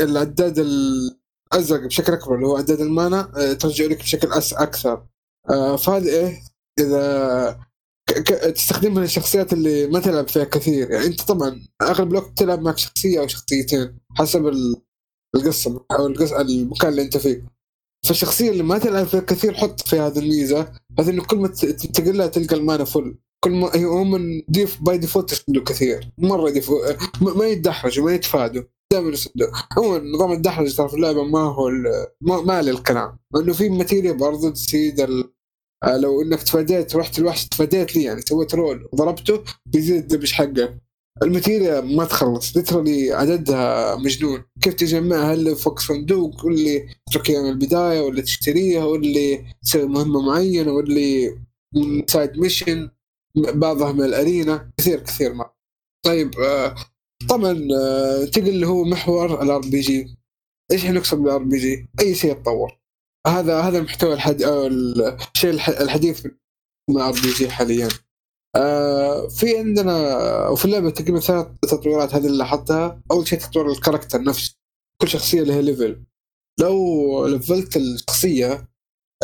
العداد الأزرق بشكل أكبر اللي هو عداد المانا آه، ترجع لك بشكل أس أكثر. آه، فهذه إيه؟ إذا ك- تستخدمها للشخصيات اللي ما تلعب فيها كثير. يعني أنت طبعا أغلب الوقت تلعب معك شخصية أو شخصيتين حسب ال- القصة أو القصة المكان اللي أنت فيه. فالشخصية اللي ما تلعب فيها كثير حط فيها هذه الميزة بحيث إنه كل ما تنتقل تلقى ال mana full كل ما هي هم ديف by default يسدوا كثير. مرة يدفوا ما يتدحرجوا ما يتفادوا. دائما يسدوا عموما نظام الدحرج ترى في اللعبة ما هو ما, ما له الكلام. لأنه في ماتيريا برضه تزيد ال... آه، لو إنك تفاديت رحت الوحش تفاديت لي يعني سويت roll وضربته بيزيد الدمج حقك الماتيريا ما تخلص literally عددها مجنون. كيف تجمعها اللي فوق صندوق واللي تتركها من البداية واللي تشتريها واللي تسوي مهمة معينة واللي side mission بعضها من ال arena. كثير كثير ما طيب آه طبعا آه تقل اللي هو محور ال RPG إيش نقصد بال RPG؟ أي شيء يتطور. هذا هذا المحتوى الحد... أو الشيء الح- الحديث من ال RPG حاليا. آه في عندنا وفي اللعبة تقريبا ثلاث تطويرات هذه اللي لاحظتها. أول شيء تطوير ال character نفسه. كل شخصية لها level لو لفلت الشخصية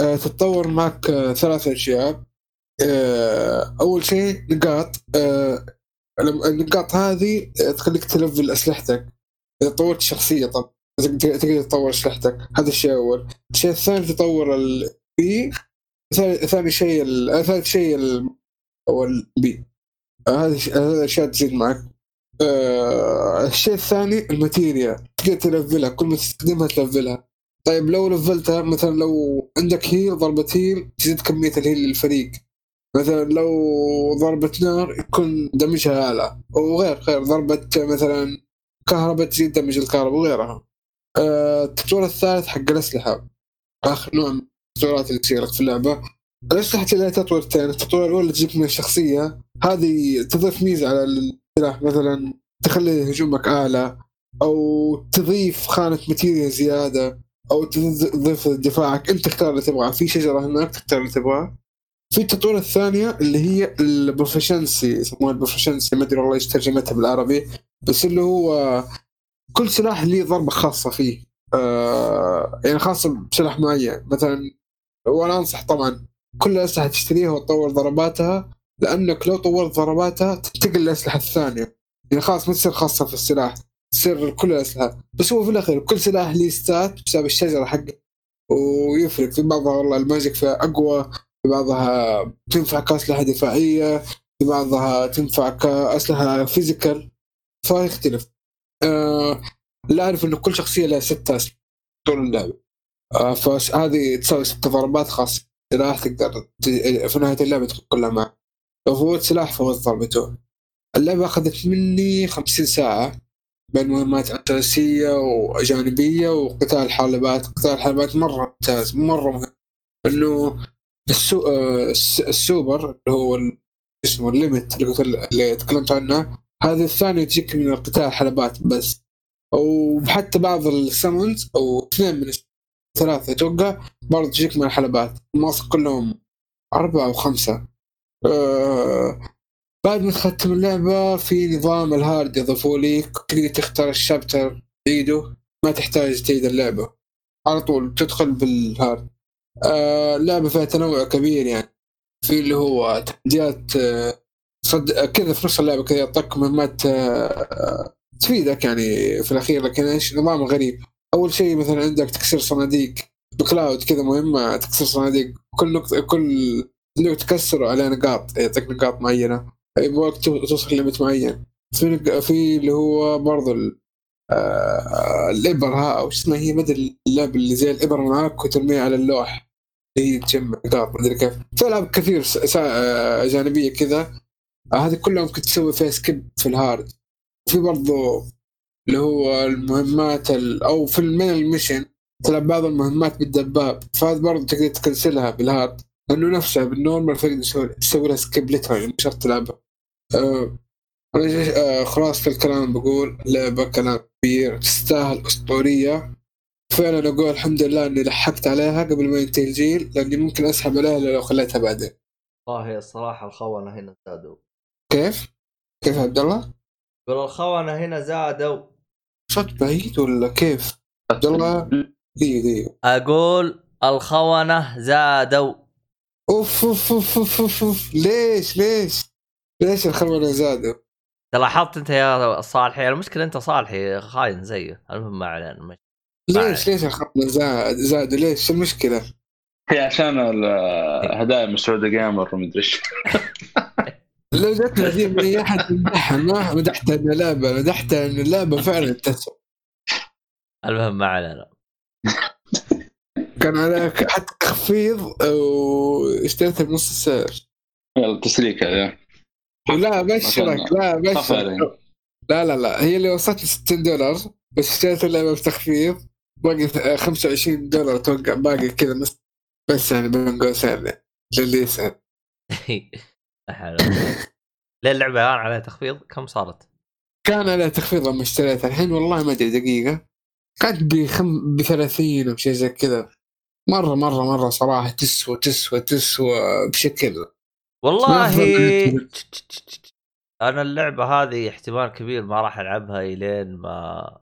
آه تتطور معك آه ثلاث أشياء. آه أول شيء نقاط. آه النقاط هذه تخليك تلفل أسلحتك. إذا طورت الشخصيه طب تقدر تطور اسلحتك هذا الشيء الأول الشيء الثاني تطور البي ثاني شيء ال- ثالث شيء هو البي هذه هذه الأشياء تزيد معك. آه الشيء الثاني الماتيريا. تقدر تلفلها. كل ما تستخدمها تلفلها. طيب لو لفلتها مثلا لو عندك heal ضربة heal تزيد كمية ال heal للفريق. مثلا لو ضربة نار يكون دمجها أعلى. وغير غير. ضربة مثلا كهرباء تزيد دمج الكهرباء وغيرها. آه، التطوير الثالث حق الأسلحة. آخر نوع من التطويرات اللي تصير في اللعبة. الأسلحة اللي لها تطويرتين التطوير الأول اللي تجيك من الشخصية هذه تضيف ميزة على السلاح مثلا تخلي هجومك أعلى أو تضيف خانة ماتيريا زيادة أو تضيف دفاعك. أنت تختار اللي تبغاه. في شجرة هناك تختار اللي تبغاه. في التطوير الثانية اللي هي ال proficiency يسموها ال proficiency. ما أدري والله إيش ترجمتها بالعربي بس اللي هو كل سلاح ليه ضربة خاصة فيه. آه يعني خاصة بسلاح معين. مثلا وأنا أنصح طبعا كل الاسلحة تشتريها وتطور ضرباتها لأنك لو طورت ضرباتها تنتقل للأسلحة الثانية. يعني خلاص ما تصير خاصة في السلاح تصير كل الأسلحة. بس هو في الأخير كل سلاح ليه stat بسبب الشجرة حقه. ويفرق. في بعضها والله ال magic فيها أقوى في بعضها تنفع كأسلحة دفاعية في بعضها تنفع كأسلحة physical. فيختلف. آه لا أعرف إنه كل شخصية لها ستة طول اللعبة آه فهذه تسوي ست ضربات خاصة سلاح تقدر ت- في نهاية اللعبة تكون كلها معك لو فوت سلاح فوت ضربته اللعبة أخذت مني خمسين ساعة بين مهمات أساسية وجانبية وقتال حلبات. قتال الحلبات مرة ممتاز مرة مهم. إنه السو... آه، الس- السوبر اللي هو اسمه ال limit اللي تكلمت عنه هذا الثاني تجيك من القتال حلبات بس. وحتى بعض ال summons أو اثنين من ثلاثة أتوقع برضه تجيك من الحلبات. المواصل كلهم أربعة أو خمسة. آه بعد ما تختم اللعبة في نظام ال hard يضيفوا لك تقدر تختار ال chapter تعيده ما تحتاج تعيد اللعبة. على طول تدخل بال hard. آه اللعبة فيها تنوع كبير يعني. في اللي هو تحديات آه، صد كذا في نص اللعبة كذا يعطيك مهمات آه، تفيدك يعني في الأخير لكن إيش؟ نظام غريب. أول شيء مثلا عندك تكسير صناديق بكلاود كذا مهمة تكسير صناديق كل نقطة كل انك تكسره عليه نقاط يعطيك نقاط معينة يبغاك تو- توصل limit معين. في في اللي هو برضو ال- آه، الإبر ها أو شو اسمها هي مدري اللعبة اللي زي الإبر معاك وترميها على اللوح. اللي هي تجمع نقاط مدري كيف. في ألعاب كثير آه، جانبيه كذا. آه، هذه كلها ممكن تسوي فيها skip في ال hard. في برضو اللي هو المهمات ال... أو في ال main ال mission تلعب بعض المهمات بالدباب. فهذا برضو تقدر تكنسلها بال hard. لأنه نفسها بال normal تقدر تسوي لها skip literally مش شرط تلعبها. آه آه خلاصة الكلام بقول لعبة كلام كبير تستاهل أسطورية. فعلا أقول الحمد لله إني لحقت عليها قبل ما ينتهي الجيل لأني ممكن أسحب عليها لو خليتها بعدين. والله الصراحة الخونة هنا زادوا. كيف؟ كيف عبد الله؟ يقول الخونة هنا زادوا صوت بعيد ولا كيف؟ عبد الله دقيقة دقيقة أقول الخونة زادوا أوف أوف أوف أوف أوف, أوف. ليش ليش؟ ليش الخربنة زادوا؟ لاحظت أنت يا صالحي المشكلة أنت صالحي خاين زيه المهم ما علينا مش- ليش ليش الخربنة زاد زادوا ليش؟ شو المشكلة؟ هي عشان الهدايا من سعودي جيمر ومدري إيش [LAUGHS] لو جتنا من اي احد مدحها ما مدحتها انها لعبة مدحتها ان اللعبة فعلا تسوى. المهم ما علينا. كان عليك حتى تخفيض واشتريتها بنص السعر. يلا تسليك هذا لا ابشرك لا ابشرك علينا. لا لا لا هي اللي وصلت 60 دولار بس اشتريت اللعبة بتخفيض باقي 25 دولار أتوقع باقي كذا بس بس يعني بين قوسين للي يسال [LAUGHS] لا. ليه اللعبة الآن عليها تخفيض؟ كم صارت؟ كان عليها تخفيض لما اشتريتها. الحين والله ما أدري دقيقة. كانت بخم ب 30 أو شيء زي كذا. مرة مرة مرة صراحة تسوى تسوى تسوى بشكل. والله. أنا اللعبة هذه احتمال كبير ما راح ألعبها إلين ما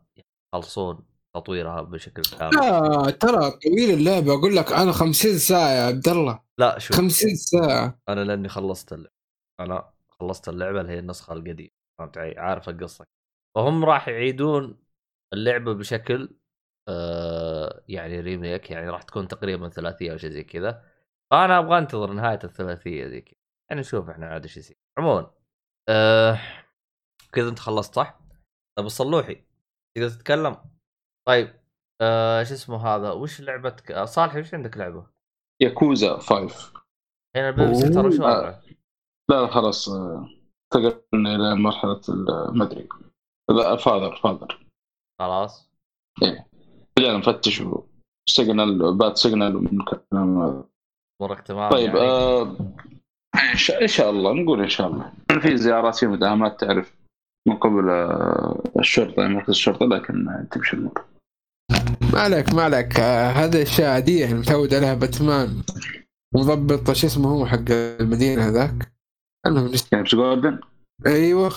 يخلصون تطويرها بشكل كامل. لا ترى طويل اللعبة. أقول لك أنا 50 ساعة يا عبد الله. لا شوف. 50 ساعة. أنا لأني خلصت اللعبه أنا خلصت اللعبة اللي هي النسخة القديمة فهمت علي؟ عارف القصة. فهم راح يعيدون اللعبة بشكل آه يعني ريميك يعني راح تكون تقريبا ثلاثية أو شيء زي كذا. فأنا أبغى أنتظر نهاية الثلاثية كذا. يعني نشوف إحنا عاد إيش يصير. عموما آه كذا أنت خلصت صح؟ طيب الصلوحي تقدر تتكلم؟ طيب آه شو اسمه هذا؟ وش لعبتك؟ آه، صالح وش عندك لعبة؟ ياكوزا 5 هنا سيتر وش أوه. وضعه؟ لا لا خلاص آه، انتقلنا إلى مرحلة ما أدري. لا فاذر فاذر. خلاص. رجعنا نفتش سيجنال بات سيجنال من الكلام هذا. امورك تمام طيب يعني. آه إن شاء الله نقول إن شاء الله. في زيارات في مداهمات تعرف من قبل آه، الشرطة مركز الشرطة لكن آه، تمشي الأمور. ما عليك ما عليك. آه هذه أشياء عادية يعني متعود عليها باتمان. مضبط شو اسمه هو حق المدينة هذاك. المهم جيمس جوردن؟ أيوه.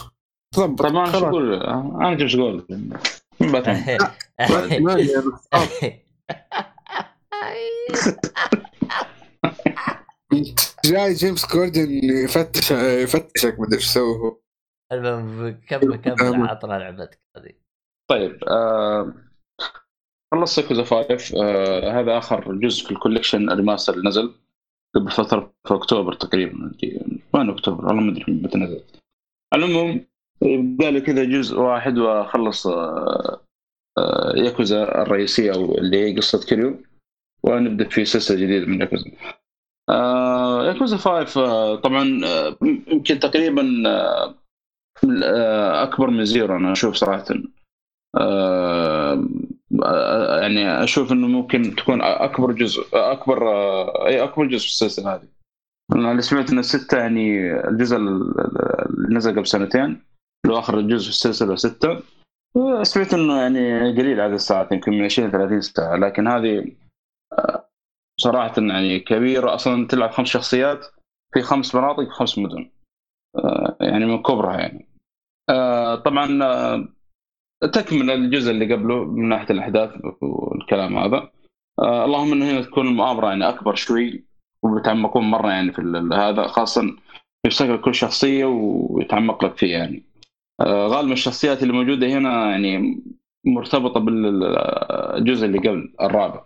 ضبط طبعا شو. أقول أنا جيمس جوردن. [LAUGHS] باتمان جاي جيمس كوردن يفتش يفتشك مدري إيش يسوي هو. المهم كمل كمل عطنا لعبتك هذه. طيب آه خلصت ياكوزا 5 آه هذا آخر جزء في ال collection ال remaster اللي نزل قبل فترة في أكتوبر تقريبا وين أكتوبر؟ والله ما أدري متى نزل. المهم يبقى لي كذا جزء واحد واخلص آه آه ياكوزا الرئيسية اللي هي قصة كيريو. ونبدأ في سلسلة جديدة من ياكوزا. آه ياكوزا 5 آه طبعا يمكن تقريبا أكبر من زيرو أنا أشوف صراحة. يعني أشوف إنه ممكن تكون أكبر جزء أكبر آه، أي أكبر جزء في السلسلة هذه. أنا اللي سمعت ان الستة يعني الجزء اللي نزل قبل سنتين اللي آخر جزء في السلسلة ستة. آه، سمعت إنه يعني قليل عدد الساعات يمكن من 20 30 ساعة. لكن هذه آه، صراحة يعني كبيرة. أصلا تلعب خمس شخصيات في خمس مناطق في خمس مدن. آه، يعني من كبرها يعني. آه، طبعا آه، تكمل الجزء اللي قبله من ناحية الأحداث والكلام هذا. آه، اللهم إنه هنا تكون المؤامرة يعني أكبر شوي وبيتعمقون مرة يعني في هذا خاصه يفتكر كل شخصية ويتعمق لك فيها يعني. آه، غالبا الشخصيات اللي موجودة هنا يعني مرتبطة بالجزء اللي قبل الرابع.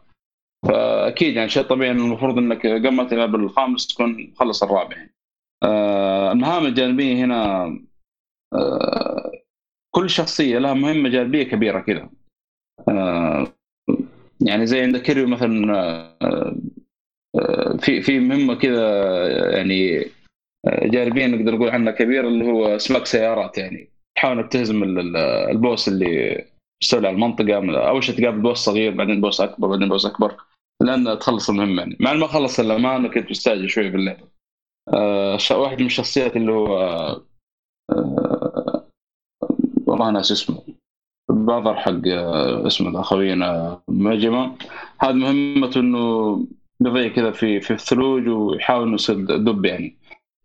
فأكيد يعني شيء طبيعي إنه المفروض إنك قبل ما تلعب الخامس تكون خلص الرابع. يعني. آه، المهام الجانبية هنا آه، كل شخصية لها مهمة جانبيه كبيرة كذا. آه، يعني زي عندك كيريو مثلا آه، آه، في في مهمة كذا يعني جانبيه نقدر نقول عنها كبيرة اللي هو سباق سيارات يعني. تحاول إنك تهزم ال- ال- البوس اللي يستولي على المنطقة من- أول شيء تقابل بوس صغير بعدين بوس أكبر بعدين بوس أكبر لأن تخلص المهمة يعني. مع ما خلص إلا ما أنا كنت مستعجل شوي ش- واحد من الشخصيات اللي هو والله ناس اسمه الباظر حق آه، اسمه ذا خوينا مجمع هذا مهمته إنه بيضيع كذا في في الثلوج ويحاول إنه يصير دب يعني.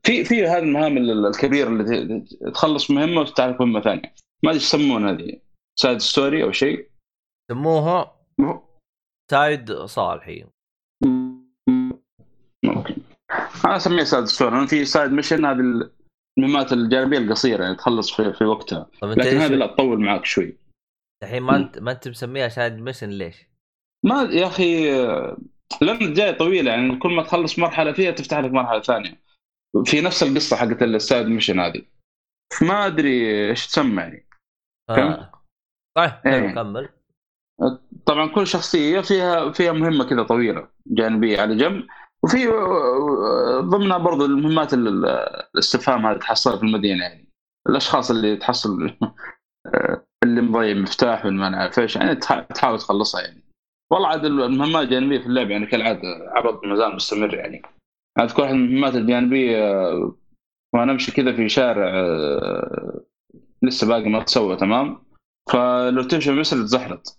في في هذه المهام ال- الكبيرة اللي تخلص مهمة وتتعرف مهمة ثانية. ما أدري يسمون هذه side story أو شيء؟ سموها side صالحي. ممكن. أنا أسميها side story لأن في side mission هذه المهمات الجانبية القصيرة يعني تخلص في, في وقتها. لكن هذه لا تطول معك شوي. الحين ما انت ما أنت مسميها side mission ليش؟ ما يا أخي لأن الجاي طويلة يعني كل ما تخلص مرحلة فيها تفتح لك مرحلة ثانية. في نفس القصة حقت ال side mission هذه. ما أدري إيش تسمى يعني. آه. طيب حلو إيه. كمل. طبعا كل شخصية فيها فيها مهمة كذا طويلة جانبية على جنب. وفي آه، ضمنها برضو المهمات ال- ال- الاستفهام هذه تحصلها في المدينة يعني. الأشخاص اللي تحصل آه، اللي مضيع مفتاح ما نعرف إيش يعني تح- تحاول تخلصها يعني. والله عاد المهمات الجانبية في اللعبه يعني كالعادة عرض ما زال مستمر يعني. كل واحد المهمات الجانبية آه، وأنا أمشي كذا في شارع آه، لسه باقي ما تسوى تمام؟ فلو تمشي مثل تزحلط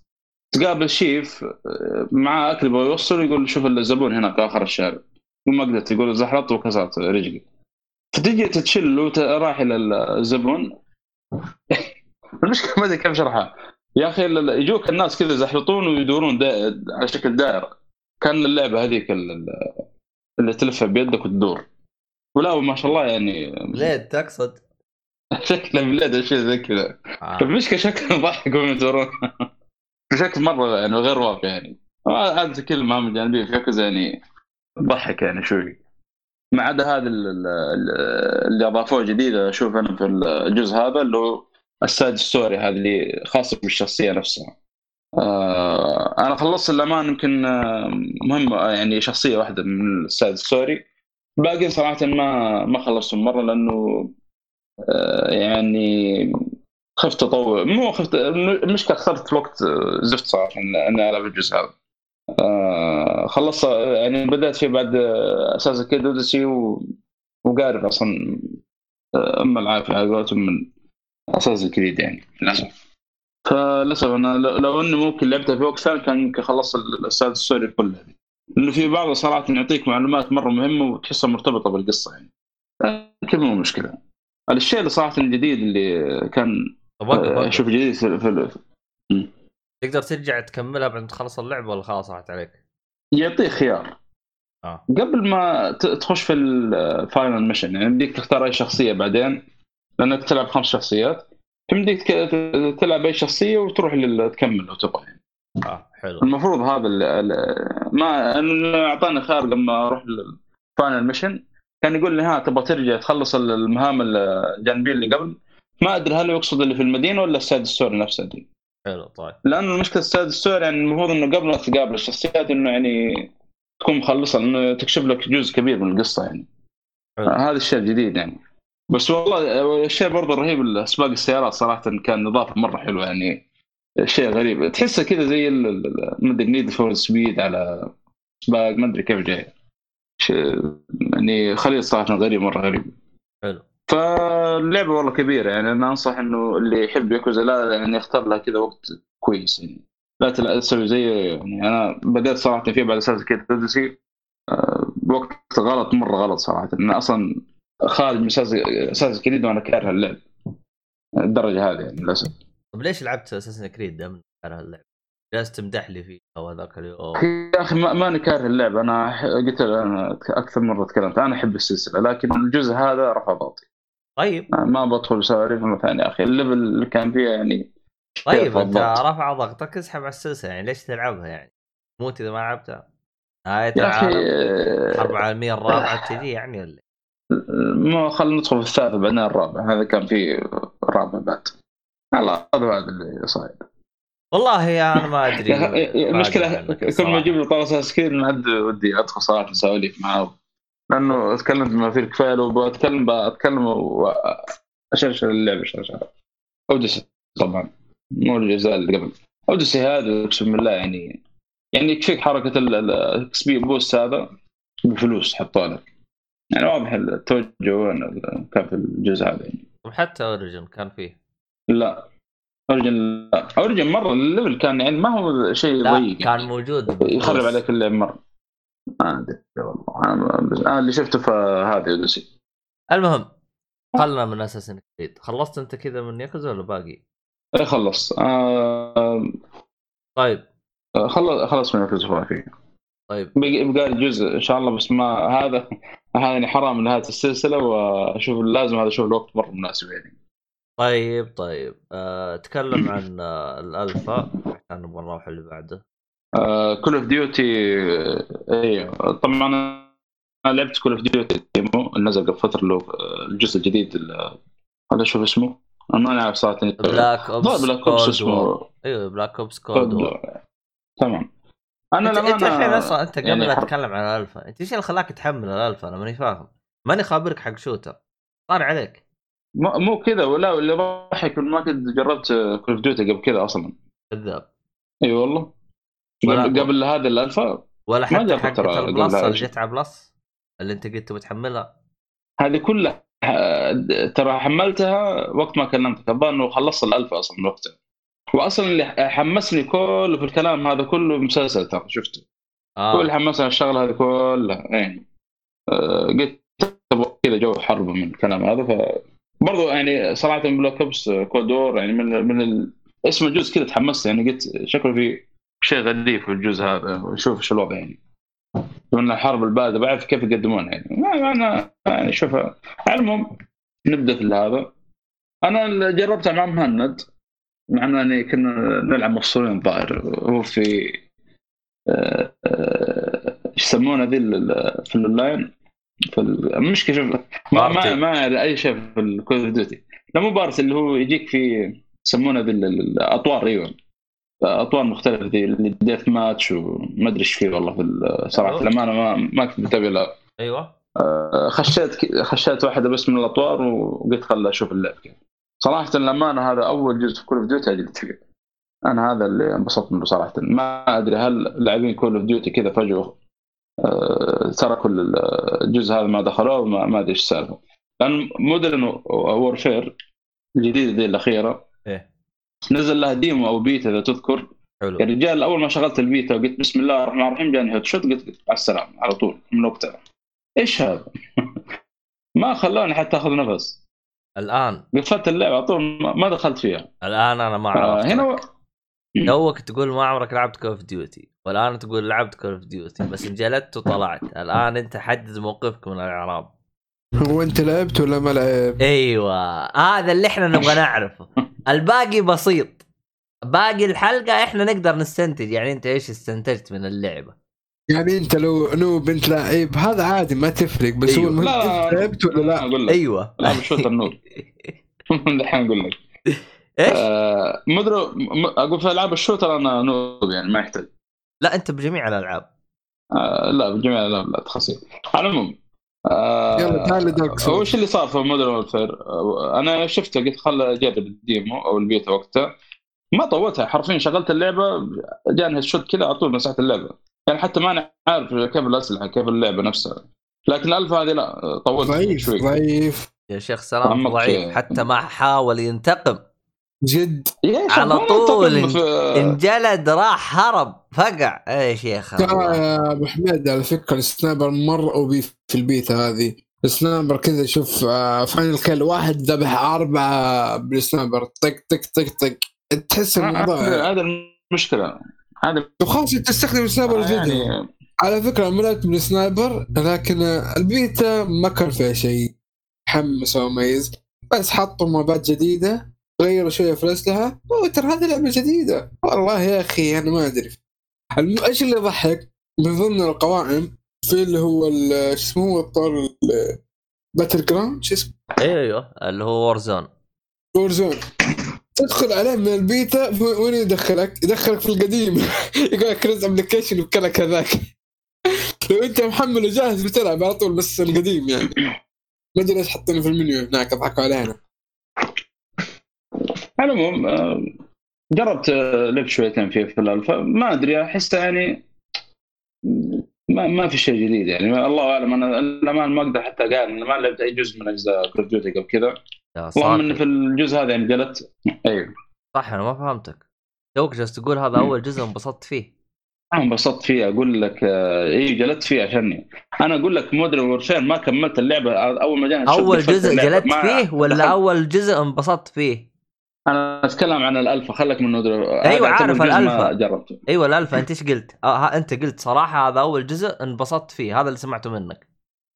تقابل شيف آه، معاه أكل يوصل يقول شوف الزبون هناك آخر الشارع. ما قدرت يقول زحلطت وكسرت رجلي. فتجي تتشل إلى الزبون. [LAUGHS] المشكلة ما أدري كيف اشرحها يا أخي يجوك الناس كذا يزحلطون ويدورون. على شكل دائره كان اللعبة هذيك ال- ال- اللي تلفها بيدك وتدور. ولا ما شاء الله يعني. ليه تقصد؟ [LAUGHS] شكله بلاد أو شيء زي كذا. آه. المشكلة شكله [LAUGHS] ضحك وهم يدورون بشكل مرة يعني غير واقعي يعني. عاد كل المهام الجانبيه في ياكوزا يعني ضحك يعني شوي. ما عدا هذا ال- ال- ال- اللي أضافوه جديد أشوف أنا في الجزء هذا اللي هو ال side story هذا اللي خاصه بالشخصية نفسها. آه أنا خلصت الأمان يمكن آه، مهمه يعني شخصية واحدة من ال side story. باقي صراحة ما ما خلصتهم مرة لأنه آه يعني خفت اطول مو خفت المشكلة اخترت وقت آه، زفت صراحة إني ألعب الجزء هذا. آه خلصت يعني بدأت فيه بعد آه، أساس كيد اوديسي. وقارب أصلا آه، ام العافيه على قولتهم من أساس الجديد يعني للأسف فللأسف أنا لو إني ممكن لعبتها في وقت ثاني كان يمكن خلصت السايد ستوري كلها لأنه في بعض صراحة يعطيك معلومات مرة مهمة وتحسها مرتبطة بالقصة يعني لكن مو مشكلة الشيء اللي صراحة الجديد اللي كان طب وقف آه،. أشوف جديد في, تقدر ترجع تكملها بعد ما تخلص اللعبه ولا خلاص راحت عليك؟ يعطيك خيار آه قبل ما ت- تخش في ال final mission يعني يمديك تختار أي شخصية بعدين لأنك تلعب خمس شخصيات يمديك ك- ت- تلعب أي شخصية وتروح تكمل لو تبغى يعني. آه حلو المفروض هذا ال- ال- ما إنه أعطاني خيار لما أروح لل final mission كان يقول لي ها تبغى ترجع تخلص المهام الجانبية اللي قبل ما أدري هل يقصد اللي في المدينة ولا ال side story نفسها دي. حلو طيب. لأنه المشكلة ال side story يعني المفروض إنه قبل ما تقابل الشخصيات إنه يعني تكون مخلصة لأنه تكشف لك جزء كبير من القصة يعني. حلو. هذا الشيء الجديد يعني. بس والله الشيء برضه الرهيب سباق السيارات صراحة كان إضافة مرة حلوة يعني. شيء غريب. تحسه كذا زي ما أدري Need for Speed على سباق ما أدري كيف جاي. يعني خليط صراحة غريب مرة غريب. حلو. فاللعبة والله كبيرة يعني أنا أنصح إنه اللي يحب ياكوزا لا يعني يختار لها كذا وقت كويس يعني. لا تسوي زي يعني أنا بدأت صراحة فيه بعد أساس كذا اوديسي وقت غلط مرة غلط صراحة. أنا أصلا خارج من أساس أساس كريد وأنا كاره اللعب. الدرجة هذه يعني للأسف. طب ليش لعبت اساسن كريد من كره اللعب؟ جالس تمدح لي فيه أو هذاك اليوم. يا أخي ما- ماني كاره اللعبه أنا قلت أنا أكثر مرة تكلمت. أنا أحب السلسلة لكن الجزء هذا رفع ضغطي. طيب. ما بدخل سواليف مرة ثانية يا أخي. ال level اللي كان فيها يعني طيب أنت؟ رفع ضغطك اسحب على السلسلة يعني. ليش تلعبها يعني؟ موت اذا ما لعبتها؟ أخي العالم آه، الحرب العالميه الرابعه تجي يعني ولا؟ ما خلينا ندخل في الثالث بعدين الرابع هذا كان فيه الرابع بعد. الله هذا هذا اللي صاير. والله يا أنا ما أدري عنك كل ما. أجيب له طاوله سكين ما عاد ودي أدخل صراحة اسولف معاه لأنه تكلمت ما في الكفايه لو بتكلم بتكلم واشرشر اللعبة شرشر. Odyssey طبعا. مو الاجزاء اللي قبل. Odyssey هذا أقسم بالله يعني يعني يكفيك حركة ال XP boost هذا بفلوس حطوا لك. يعني واضح التوجه وين كان في الجزء هذا يعني. طب حتى Origins كان فيه؟ لا. Origins لا. Origins مرة ال level كان يعني ما هو شيء ضيق. كان. موجود. يخرب عليك اللعب مرة. ما أدري والله. أنا اللي شفته فهذه Odyssey المهم خلنا من Assassin's Creed خلصت أنت كذا من ياكوزا ولا باقي؟ اي خلص آه طيب. خلص خلص من الفلسفه فيه طيب. بقى لي جزء إن شاء الله بس ما [LAUGHS] هذا هذا يعني حرام نهاية السلسلة وأشوف لازم هذا أشوف الوقت مرة مناسب يعني. طيب طيب. آه، تكلم عن آه، الألفا عشان نبغى نروح اللي بعده. Call of Duty أيوه طبعا أنا لعبت Call of Duty demo نزل قبل فترة اللي هو الجزء الجديد هذا شوف اسمه؟ أنا ما اعرف صراحة. Black Ops Black Ops اسمه؟ أيوه Black Ops Cold تمام. أنا انت, أنت لما الحين أصلا أنت قبل يعني لا حر- تتكلم عن الألفا أنت إيش اللي خلاك تحمل الألفا؟ أنا ماني فاهم. ماني خابرك حق shooter. صار عليك. مو كذا ولا اللي ضحك ما كنت جربت Call of Duty قبل كذا أصلا. كذاب إي والله. ولا- قبل, قبل هذا الالفا ولا حتى حق ال Plus اللي. جت على Plus اللي انت قلت بتحملها هذه كلها آه، ترى حملتها وقت ما كلمتك. الظاهر إنه خلصت الالفا أصلا من وقتها. واصلا اللي حمسني كله في الكلام هذا كله مسلسل ترى شفته. آه. كل حمسني الشغلة هذه كلها. يعني آه، قلت كذا جو حرب من الكلام هذا ف برضو يعني صراحة Black Ops Cold War يعني من من ال... اسم الجزء كذا تحمست يعني قلت شكله في شيء غريب في الجزء هذا وشوف شو الوضع يعني. من الحرب الباردة بعرف كيف يقدمونها يعني. أنا يعني شوف المهم نبدأ في هذا. أنا جربتها مع مهند مع إنه يعني كنا نلعب مفصولين الظاهر هو في آه، إيش يسمونه ذي في الأونلاين؟ في ال- المشكلة شوف ما ما. ما أي شيء في ال Call of Duty لا مو party اللي هو يجيك في يسمونه ذي ال- ال- الأطوار أيوه. اطوار مختلفة ذي اللي deathmatch وما أدري إيش فيه والله في صراحة. الامانه ما ما كنت متابع لها أيوه. آه، خشيت خشيت واحدة بس من الأطوار وقلت خل أشوف اللعب كيف. صراحة الامانه هذا أول جزء في Call of Duty فيه أنا هذا اللي انبسطت منه صراحة. ما أدري هل لاعبين Call of Duty كذا فجاه تركوا الجزء هذا ما دخلوه ما, أدري إيش السالفه لأن Modern Warfare الجديده دي الأخيرة نزل لها demo أو بيتا إذا تذكر. حلو. يا رجال أول ما شغلت البيتا وقلت بسم الله الرحمن الرحيم جاني headshot قلت مع السلامه على طول من وقتها. إيش هذا؟ [LAUGHS] ما خلوني حتى آخذ نفس. الآن. قفلت اللعبة على طول ما دخلت فيها. الآن أنا ما عرفت هنا و... [CLEARS THROAT] توك تقول ما عمرك لعبت Call of Duty والآن تقول لعبت Call of Duty بس انجلدت وطلعت. الآن أنت حدد موقفك من الإعراب. [LAUGHS] هو انت لعبت ولا ما لعبت؟ أيوه. هذا اللي إحنا نبغى نعرفه. الباقي بسيط. باقي الحلقة إحنا نقدر نستنتج. يعني أنت إيش استنتجت من اللعبة؟ يعني أنت لو noob انت لعيب هذا عادي ما تفرق. بس أيوه. هو المهم لا لعبت ولا لا؟ أقول لك. أيوه. لا بشوت النور [LAUGHS] الحين أقول لك. إيش؟ آه، مدري م- أقول في ألعاب ال shooter أنا noob يعني ما يحتاج. لا أنت بجميع الألعاب. آه، لا بجميع لا لا تخصيص على العموم آه، يلا تعال Dark Souls. وش اللي صار في Modern Warfare؟ أنا شفته قلت خل أجرب ال demo أو البيتا وقتها. ما طولتها حرفيا شغلت اللعبة جاني ال shot كذا على طول مسحت اللعبة. يعني حتى ما أنا عارف كيف الأسلحة كيف اللعبة نفسها. لكن الالفا هذه لا طولت ضعيف شوي. ضعيف يا شيخ سلام ضعيف. حتى ما حاول ينتقم. جد. شيخ على طول إنجلد راح هرب. فقع. إيش يا أخي ترى يا أبو حميد على فكرة ال sniper مره OP في البيتا هذه. ال sniper كذا شوف آه، final kill واحد ذبح أربعة بال sniper. طق طق طق طق. تحس الموضوع هذا مشكله هذا وخاصة تستخدم sniper جديد. يعني على فكرة أنا لعبت من sniper لكن البيتا ما كان فيها شيء. محمس أو مميز بس حطوا مابات جديدة. غيروا شوية في الأسلحة أوه ترى هذه لعبة جديدة. والله يا أخي أنا ما أدري. الم- إيش اللي يضحك؟ من ضمن القوائم في اللي هو شو اسمه هو الطور battleground شو اسمه؟ أيوه أيوه. اللي هو Warzone Warzone تدخل عليه من البيتا وين يدخلك؟ يدخلك في القديم. [LAUGHS] يقول لك run application وكلك هذاك لو أنت محمل وجاهز بتلعب على طول بس القديم يعني. ما أدري ليش حاطينه في المنيو هناك اضحكوا علينا. على العموم آه، جربت آه، لعبت شويتين فيه في الألفا. ما أدري احسه يعني ما ما في شيء جديد يعني. الله أعلم أنا الأمان ما أقدر حتى قال ما لعبت اي جزء من أجزاء Call Duty قبل كذا اللهم إني في الجزء هذا يعني جلدت أيوه. صح أنا ما فهمتك. توك جالس تقول هذا أول جزء انبسطت فيه. أنا انبسطت فيه أقول لك آه، اي جلدت فيه عشاني. أنا أقول لك Modern Warfare ما كملت اللعبة أول ما جاني أول جزء. جلدت فيه ولا دخلت. أول جزء انبسطت فيه؟ أنا أتكلم عن الألفا خلك من Modern أيوة، عارف الألفا. جربته. أيوه الألفا. أنت إيش قلت؟ آه أنت قلت صراحة هذا أول جزء انبسطت فيه. هذا اللي سمعته منك.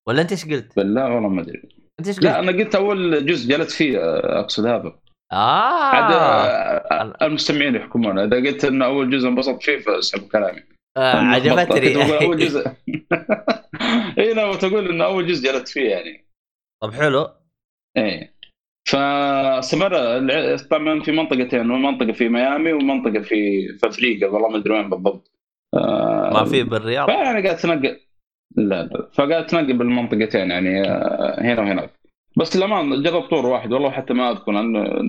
ولا أنت إيش قلت؟ بالله والله ما أدري. أنت إيش قلت؟ لا أنا قلت أول جزء جلدت فيه آه، أقصد هذا. عاد آه آه، المستمعين يحكمون. إذا قلت إنه أول جزء انبسطت فيه فاسحبوا كلامي آه، عجبتني. أول [LAUGHS] جزء. [LAUGHS] اي لا تقول إنه أول جزء جلدت فيه يعني. طب حلو. إيه. فاستمر طبعا في منطقتين منطقة في ميامي ومنطقة في في أفريقيا والله ما أدري وين بالضبط. آه، ما في بالرياض؟ فأنا قاعد أتنقل. لا لا فقاعد أتنقل بالمنطقتين يعني آه، هنا وهناك. بس للأمان جربت طور واحد والله حتى ما أذكر لأن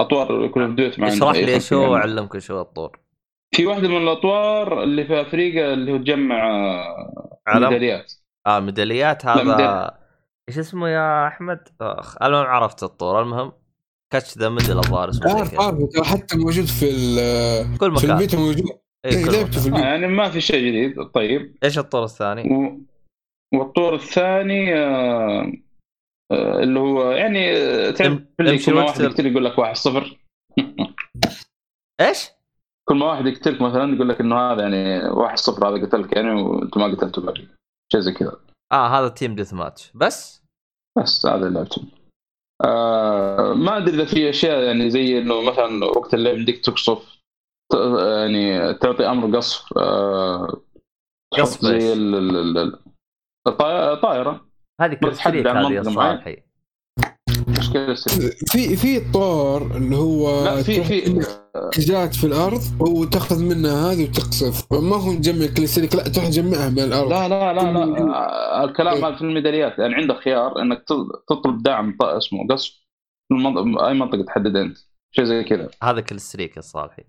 اطوار Call of ما اشرح لي شو. واعلمك شو الطور. في واحدة من الأطوار اللي في أفريقيا اللي هو تجمع آه،؟ ميداليات. آه ميداليات هذا إيش اسمه يا أحمد؟ أخ المهم عرفت الطور المهم catch the medal الظاهر اسمه عارف. عارف حتى موجود في ال- كل في مكان البيتا موجود اي إيه، كل لعبته في البيتا يعني ما في شيء جديد طيب إيش الطور الثاني؟ و... والطور الثاني آه، آه، اللي هو يعني آه، تعرف كل ما واحد. يقتل يقول لك واحد صفر إيش؟ كل ما واحد يقتلك مثلا يقول لك إنه هذا يعني واحد صفر هذا قتلك يعني وأنت ما قتلته باقي شيء زي كذا آه هذا team deathmatch بس؟ بس هذا اللي لعبته آه ما أدري إذا في أشياء يعني زي إنه مثلا وقت اللعب بدك تقصف يعني تعطي أمر قصف آه قصف؟ زي ال- ال- ال- الطا- طائرة. هذه كريستريك هذه الصالحي مشكلة في في طور اللي هو لا في في حاجات في الأرض وتأخذ منها هذه وتقصف. ما هو تجمع كليستريك لا تروح تجمعها من الأرض. لا لا لا لا. كل- الكلام. هذا في الميداليات يعني عندك خيار إنك تط- تطلب دعم اسمه قصف المنطقة أي منطقة تحدد أنت شيء زي كذا. هذا killstreak الصالحي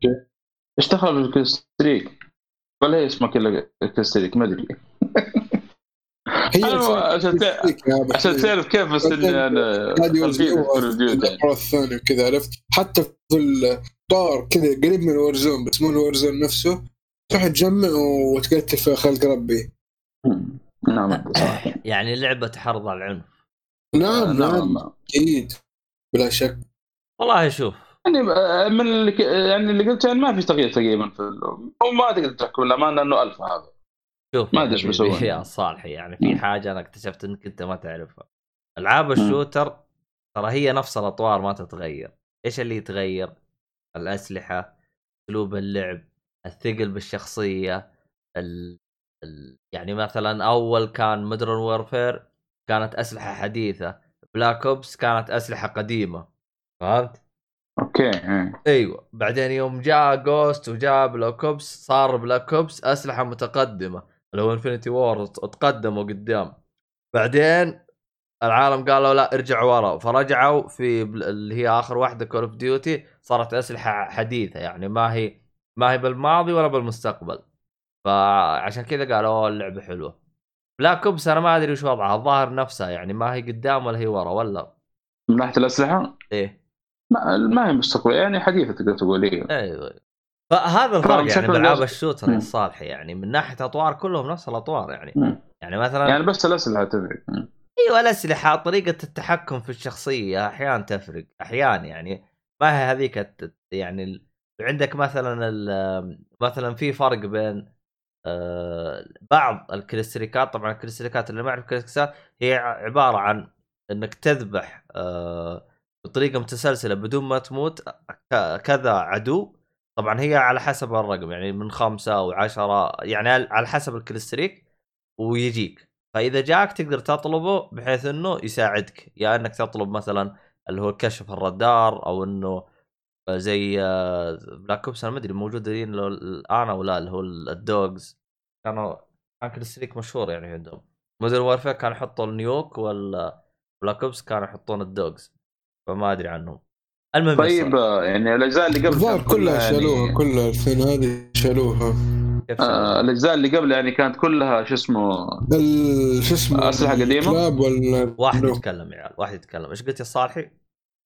إيش دخل بال killstreak؟ ولا هي اسمها كلها killstreak ما أدري. [LAUGHS] هي عشان عشان. تعرف كيف بس Duty. الأطوار الثانية وكذا عرفت؟ حتى في الطور كذا قريب من ال Warzone بس مو ال Warzone نفسه تروح تجمع وتقتل في خلق ربي. نعم صح [COUGHS] يعني لعبه حرض على العنف. نعم نعم نعم. نعم. أكيد. بلا شك. والله شوف. يعني آه، من اللي يعني اللي قلت يعني ما في تغيير تقريبا في وما تقدر تحكم بالامانه انه ألف هذا. شوف ما أدري إيش حبيبي بيسوون. يا صالحي يعني في. حاجة أنا اكتشفت إنك أنت ما تعرفها. ألعاب الشوتر ترى هي نفس الأطوار ما تتغير. إيش اللي يتغير؟ الأسلحة أسلوب اللعب الثقل بالشخصية ال... ال... يعني مثلا أول كان Modern Warfare كانت أسلحة حديثة Black Ops كانت أسلحة قديمة فهمت؟ أوكي إيه. أيوه. بعدين يوم جاء Ghosts وجاء Black Ops صار Black Ops أسلحة متقدمة. اللي هو Infinite Warfare تقدموا قدام. بعدين العالم قالوا لا ارجعوا ورا. فرجعوا في اللي هي آخر واحدة Call of Duty صارت أسلحة حديثة يعني ما هي ما هي بالماضي ولا بالمستقبل. فعشان كذا قالوا "أوه، اللعبة حلوة. Black Ops أنا ما أدري وش وضعها الظاهر نفسها يعني ما هي قدام ولا هي ورا ولا؟ من ناحية الأسلحة؟ إيه. ما, ما هي مستقبل يعني حديثة تقدر تقول إيه. أيوه. فهذا الفرق يعني بالعاب ال shooter مم. الصالحة يعني من ناحية أطوار كلهم نفس الأطوار يعني مم. يعني مثلا يعني بس الأسلحة تفرق. أيوه الأسلحة طريقة التحكم في الشخصية أحيانا تفرق أحيانا يعني ما هي هذيك يعني عندك مثلا مثلا في فرق بين آه، بعض الكريستاليكات طبعا الكريستاليكات اللي ما يعرف هي عبارة عن إنك تذبح آه، بطريقة متسلسلة بدون ما تموت كذا عدو طبعا هي على حسب الرقم يعني من خمسة أو عشرة يعني على حسب الكريستاليك ويجيك. فإذا جاك تقدر تطلبه بحيث إنه يساعدك. يا إنك تطلب مثلا اللي هو كشف الرادار أو إنه زي آه، Black Ops أنا ما أدري موجود لو الآن أو لا اللي هو ال dogs. كانوا كان killstreak مشهور يعني عندهم. Modern Warfare كان يحطوا ال nuke ولا Black Ops كانوا يحطون ال dogs. فما أدري عنهم. المهم طيب يعني الأجزاء اللي قبل الظاهر كلها يعني- شالوها كلها السنة هذه شالوها آه؟ الأجزاء اللي قبل يعني كانت كلها شو اسمه شو اسمه أسلحة قديمة؟ الكلاب ولا واحد لو. يتكلم يا عيال واحد يتكلم إيش قلت يا صالحي؟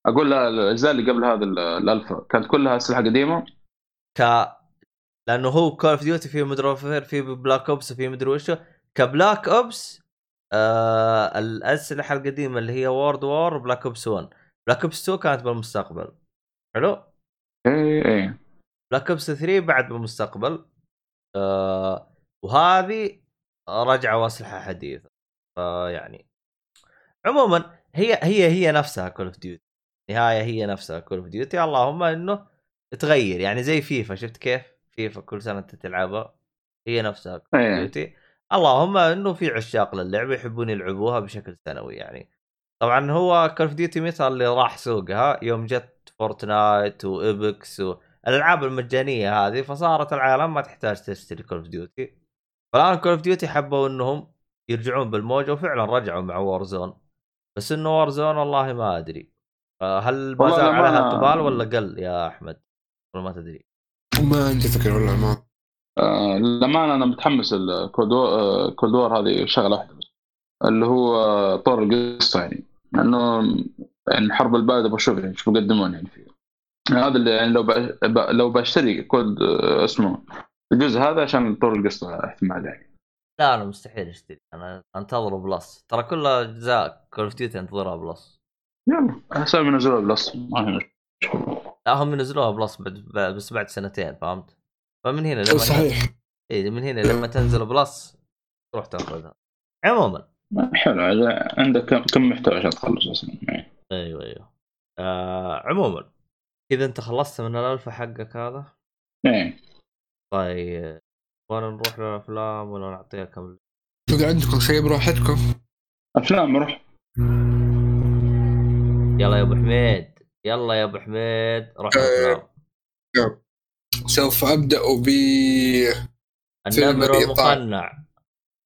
أقول لا الأجزاء اللي قبل هذا ال- الألفا كانت كلها أسلحة قديمة ك لأنه هو Call of Duty في مدري في Black Ops وفي مدري وشو ك Black Ops آه الأسلحة القديمة اللي هي World War Black Ops 1 Black Ops 2 كانت بالمستقبل. حلو؟ اي اي Black Ops 3 بعد بالمستقبل. آه وهذه رجعوا أسلحة حديثة. فيعني عموما هي هي هي نفسها Call of Duty نهاية هي نفسها Call of Duty اللهم إنه تغير. يعني زي فيفا. شفت كيف؟ فيفا كل سنة انت تلعبها هي نفسها Call of Duty اللهم إنه في عشاق للعبه يحبون يلعبوها بشكل سنوي. يعني طبعا هو Call of Duty متى اللي راح سوقها يوم جت Fortnite و Apex والالعاب المجانية هذه فصارت العالم ما تحتاج تشتري Call of Duty فالآن Call of Duty حبوا إنهم يرجعون بالموجة وفعلا رجعوا مع Warzone بس إنه Warzone والله ما أدري. آه، هل ما زال لما عليها اقبال ولا قل يا أحمد؟ ولا ما تدري؟ ما عندي فكرة والله ما. آه للأمانة أنا متحمس ال Cold War آه Cold War هذه شغلة واحدة بس. اللي هو آه، طور القصة يعني. لأنه يعني حرب البارده بشوف يعني إيش بيقدمون يعني فيه؟ هذا اللي يعني لو ب- لو بشتري COD آه، اسمه الجزء هذا عشان طور القصة احتمال يعني. لا أنا مستحيل اشتري أنا انتظر Plus ترى كل أجزاء Call of Duty انتظرها Plus يلا أسوي منزلها Plus ما في مشكلة. لا هم ينزلوها Plus بعد بس بعد سنتين فهمت؟ فمن هنا لما صحيح. اي من هنا لما تنزل Plus تروح تأخذها. عموما حلو عندك كم- محتوى عشان تخلص أصلا يعني. أيوه أيوه. آه عموما إذا أنت خلصت من الالفا حقك هذا؟ إيه. طيب ولا نروح للأفلام ولا نعطيها كم؟ اذا عندكم شيء براحتكم؟ أفلام روح. يلا يا أبو حميد. يلا يا أبو حميد روح. الأفلام. سوف أبدأ ب النمر. المقنع.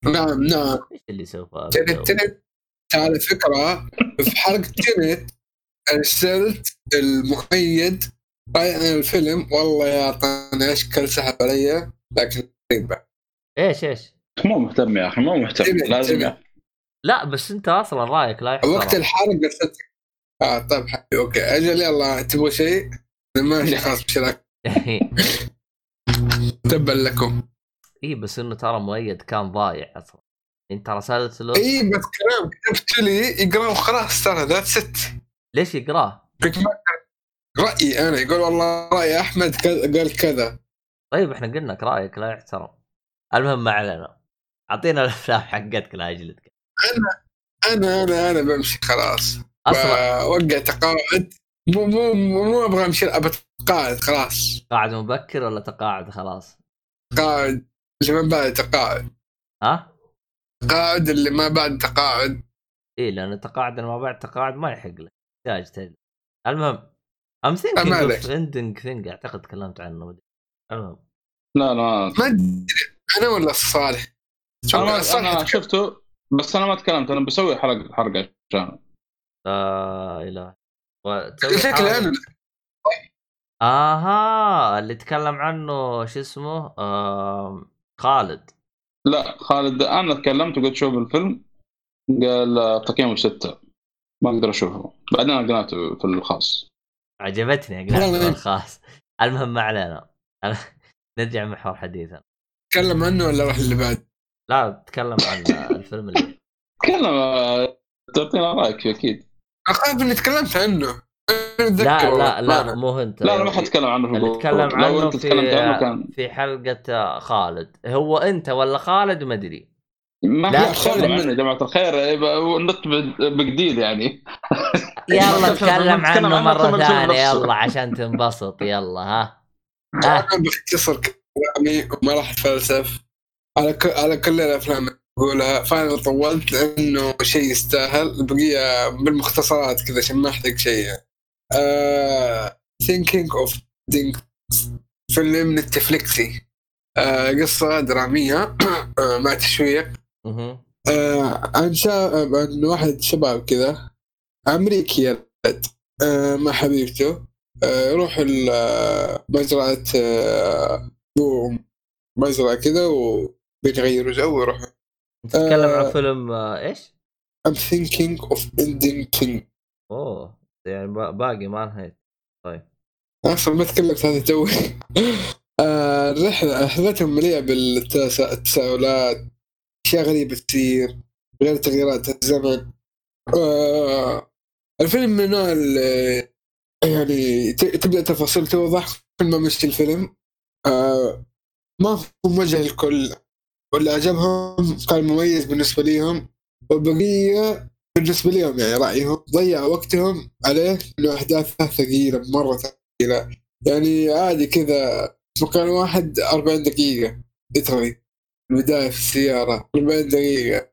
نعم نعم. إيش اللي سوف تنت؟ تنت. على فكرة. في حلقه تنت أرسلت المؤيد رايح عن الفيلم. والله يا اعطاني اشكال سحب علي. لكن غريبه إيش إيش؟ مو مهتم يا أخي مو مهتم. تبي- لازم تبي. يا. أخي. لا بس أنت أصلا رأيك لا وقت يحترم الحرق ارسلت آه طيب حبيبي أوكي. أجل يلا تبغوا شيء؟ ماشي [LAUGHS] خلاص بشراك [LAUGHS] تبا لكم. اي بس إنه ترى مؤيد كان ضايع أصلا. انت رسلت له اي بس كلام كتبت لي يقرا وخلاص ترى ذات ست ليش يقرأه؟ رأيي أنا يقول والله رأي أحمد كذا قال كذا. طيب إحنا قلنا لك رأيك لا يحترم. المهم ما علينا. أعطينا [LAUGHS] الأفلام حقتك لا أجلدك. أنا أنا أنا بمشي خلاص. أصلا وقع تقاعد. مو مو مو أبغى أمشي ابى اتقاعد خلاص. قاعد مبكر ولا تقاعد خلاص؟ تقاعد. اللي ما بعد تقاعد. ها؟ تقاعد اللي ما بعد تقاعد. اي لأن التقاعد ما بعد تقاعد ما يحق لك. تحتاج تجلد المهم I'm thinking عليك. of ending things أعتقد تكلمت عنه. المهم. لا لا. ما أدري. أنا ولا صالح؟ أنا, أنا شفته بس أنا ما تكلمت. أنا بسوي حلقه حلقه عشان لا إله. حاجة- أنا آها اللي تكلم عنه شو اسمه؟ آم... خالد. لا خالد أنا تكلمت وقلت شوف الفيلم قال تقييمه ستة. ما أقدر أشوفه. بعدين أنا قناته في الخاص. عجبتني قناعته والله. الخاص. المهم ما علينا. [LAUGHS] نرجع محور حديثنا. اتكلم عنه ولا أروح اللي بعد؟ لا تكلم عن الفيلم اللي تكلم تعطينا رأيك فيه أكيد. أخاف إني تكلمت عنه. لا لا لا ما- مو انت لا لا ما حتكلم عنه. في اللي. تكلم عنه أنت تكلمت عنه في كان في حلقة خالد. هو أنت ولا خالد ما أدري. ما لا، خالد. تكلم عنه يا جماعة الخير. النت بجديد يعني. يلا [LAUGHS] تكلم عنه عنه مرة ثانية. يلا عشان تنبسط. يلا ها. أنا باختصر كلامي وما راح أتفلسف. على كل على كل الأفلام اللي أقولها فأنا طولت لأنه شيء يستاهل. البقية بالمختصرات كذا عشان ما أحرق شيء آه... Thinking of Things فيلم نتفليكسي. آه قصة درامية. [COUGHS] آه مع تشويق. آه عن شا... عن واحد شباب كذا أمريكي. يلد آه مع حبيبته. آه يروح آه، مزرعة آه مزرعة كذا وبيتغيروا جو ويروحوا تتكلم عن آه. فيلم آه، إيش؟ I'm thinking of ending thing أوه. يعني با- باقي ما انهيت طيب. [LAUGHS] أصلا ما تكلمت هذا توي [LAUGHS] آه، الرحلة رحلتهم مليئة بالتساؤلات أشياء غريبة تصير غير تغييرات الزمن. آه الفيلم من اللي يعني ت- تبدأ تفاصيل توضح كل ما مشي الفيلم. آه ما هو موجه للكل. واللي عجبهم كان مميز بالنسبة ليهم. والبقية بالنسبة ليهم يعني رايهم ضيع وقتهم عليه إنه احداثه ثقيلة مرة ثقيلة. يعني عادي كذا مكان واحد 40 دقيقة ليترلي البداية في السيارة 40 دقيقة.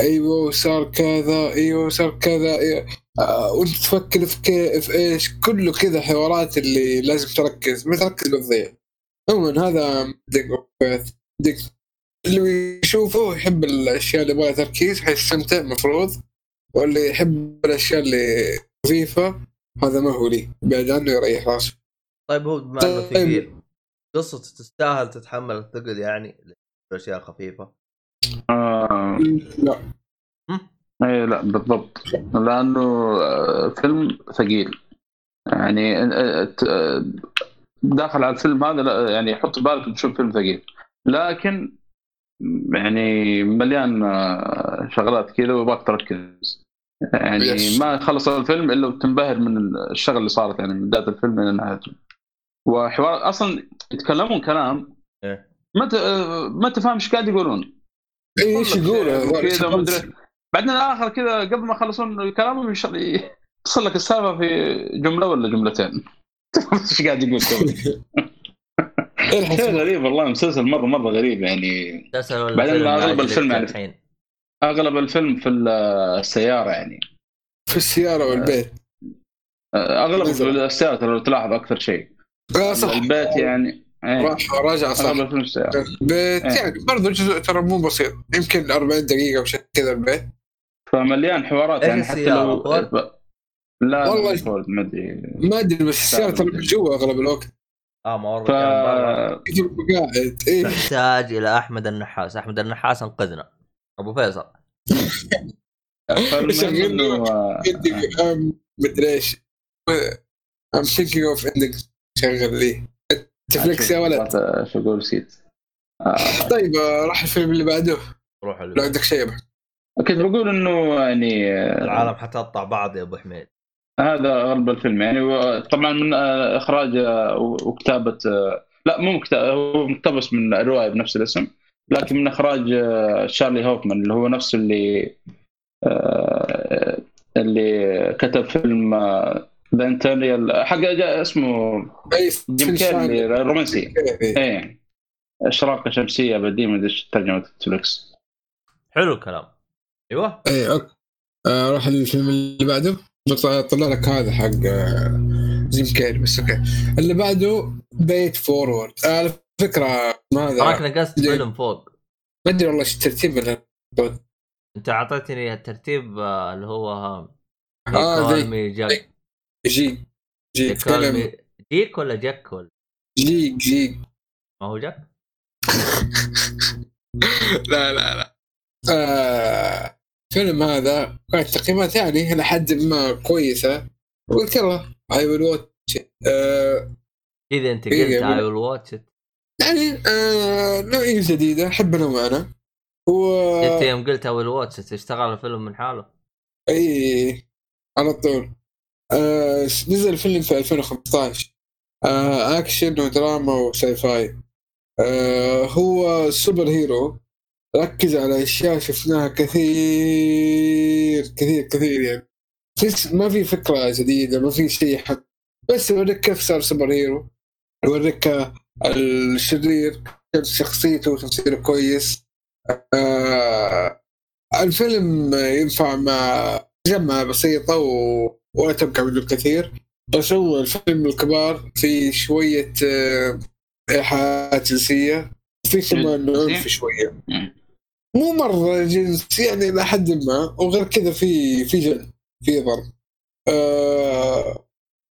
أيوه صار كذا أيوه صار كذا أيوة. آه وأنت تفكر في كيف إيش؟ كله كذا حوارات اللي لازم تركز ما تركز بتضيع عموما هذا دق اللي يشوفه يحب الأشياء اللي يبغى تركيز حيستمتع مفروض. واللي يحب الأشياء اللي خفيفه هذا ما هو لي بعد عنه يريح راسه. طيب هو بما إنه طيب. ثقيل قصته تستاهل تتحمل الثقل يعني اشياء خفيفة؟ آه لا اي لا بالضبط. لأنه آه، فيلم ثقيل. يعني آه، آه، داخل على الفيلم هذا لا يعني حط بالك تشوف فيلم ثقيل. لكن يعني مليان شغلات كذا ويبغاك تركز. يعني yes. ما خلص الفيلم إلا وتنبهر من الشغل اللي صارت يعني من بداية الفيلم إلى نهايته وحوار أصلا يتكلمون كلام إيه. ما ت... ما تفهم إيش قاعد يقولون إيش يقول كذا ومدري بعدين الآخر كذا قبل ما يخلصون كلامهم يش- يوصل لك السالفة في جملة ولا جملتين [LAUGHS] إيش قاعد يقول تو؟ [LAUGHS] شيء غريب والله مسلسل مره مرة غريب يعني مسلسل ولا بعدين عاجلك الفيلم يعني. أغلب الفيلم في السيارة يعني. في السيارة والبيت. أغلب نزل. السيارة لو تلاحظ أكثر شيء. آه صح. البيت يعني إيه. راح راجع صح. أغلب الفيلم السيارة. البيت إيه. يعني برضه جزء ترى مو بسيط. يمكن 40 دقيقة وشيء كذا البيت. فمليان حوارات يعني حتى السيارة؟ لو؟ لا والله. ما أدري. ما أدري بس السيارة ترى من جوا أغلب الوقت. آه ما ف قاعد إيه. نحتاج إلى أحمد النحاس. أحمد النحاس أنقذنا. أبو فيصل. إنه آه، مدري إيش؟ I'm thinking of ending شغل لي. نتفلكس يا ولد. شو أقول نسيت. آه، طيب آه، راح الفيلم اللي بعده. روح لو عندك شيء. كنت بقول إنه يعني العالم حتقطع بعض يا أبو حميد. هذا غرب الفيلم. يعني طبعا من إخراج وكتابة لا مو مقتبس من الروايه بنفس الاسم. لكن من إخراج آه، شارلي هوفمان اللي هو نفسه اللي آه، اللي كتب فيلم ذا انتريال حق جا- اسمه أي جيم كيري اللي رومانسي. إيه. أشراقة شمسية بدي ما أدري إيش ترجمه نتفلكس حلو الكلام. أيوه. إيه أوكي آه، روح الفيلم اللي بعده. طلع لك هذا حق آه، جيم كيري بس أوكي. اللي بعده بيت فورورد آه، على فكرة ما تراك نقصت؟ فيلم فوق. ما أدري والله إيش الترتيب أنت أعطيتني الترتيب آه، اللي هو آه، كول ذي. مي جاك. جي جي كول فيلم مي جيك ولا جاك ولا؟ جي جي ما هو جاك؟ [LAUGHS] لا لا لا. آه فيلم هذا كانت تقييمات يعني إلى حد ما كويسة. قلت يلا I will watch إذا أنت إيه، قلت I will watch يعني آه نوعية جديدة أحب انوعنا و أنت يوم قلت I will watch تشتغل الفيلم من حاله؟ إي على طول. آه نزل فيلم في 2015 آه أكشن ودراما و sci-fi آه هو superhero. ركز على أشياء شفناها كثير كثير كثير يعني. ما في فكرة جديدة ما في شيء حق بس يوريك كيف صار superhero. يوريك الشرير شخصيته وتمثيله كويس. آه الفيلم ينفع مع جمعة بسيطة و... ولا تبقى منه كثير بس هو الفيلم الكبار في شوية آه، إيحاءات جنسية. في كمان عنف شوية. مو مرة جنس يعني إلى حد ما. وغير كذا في في جلد في ضرب آه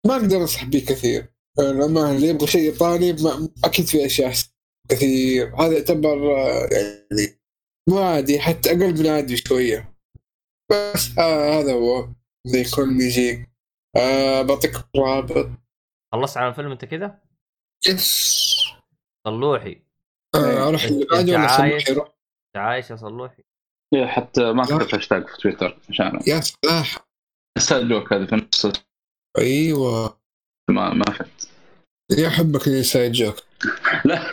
ما أقدر أنصح به كثير. الأمانة اللي يبغى شيء ياباني؟ ما- أكيد في أشياء أحسن كثير. هذا يعتبر آه، يعني مو عادي حتى أقل من عادي شوية. بس آه هذا هو. زي يكون يجيك آه بعطيك رابط خلصت على الفيلم أنت كذا؟ yes. صلوحي. آه أروح اللي بعده ولا؟ صلوحي؟ عايش؟ يا صلوحي؟ إيه، حتى ما كتبت هاشتاج في تويتر عشان يا صلاح. inside joke هذا في نفس أيوه. ما ما فهمت. يا حبك ال inside joke لا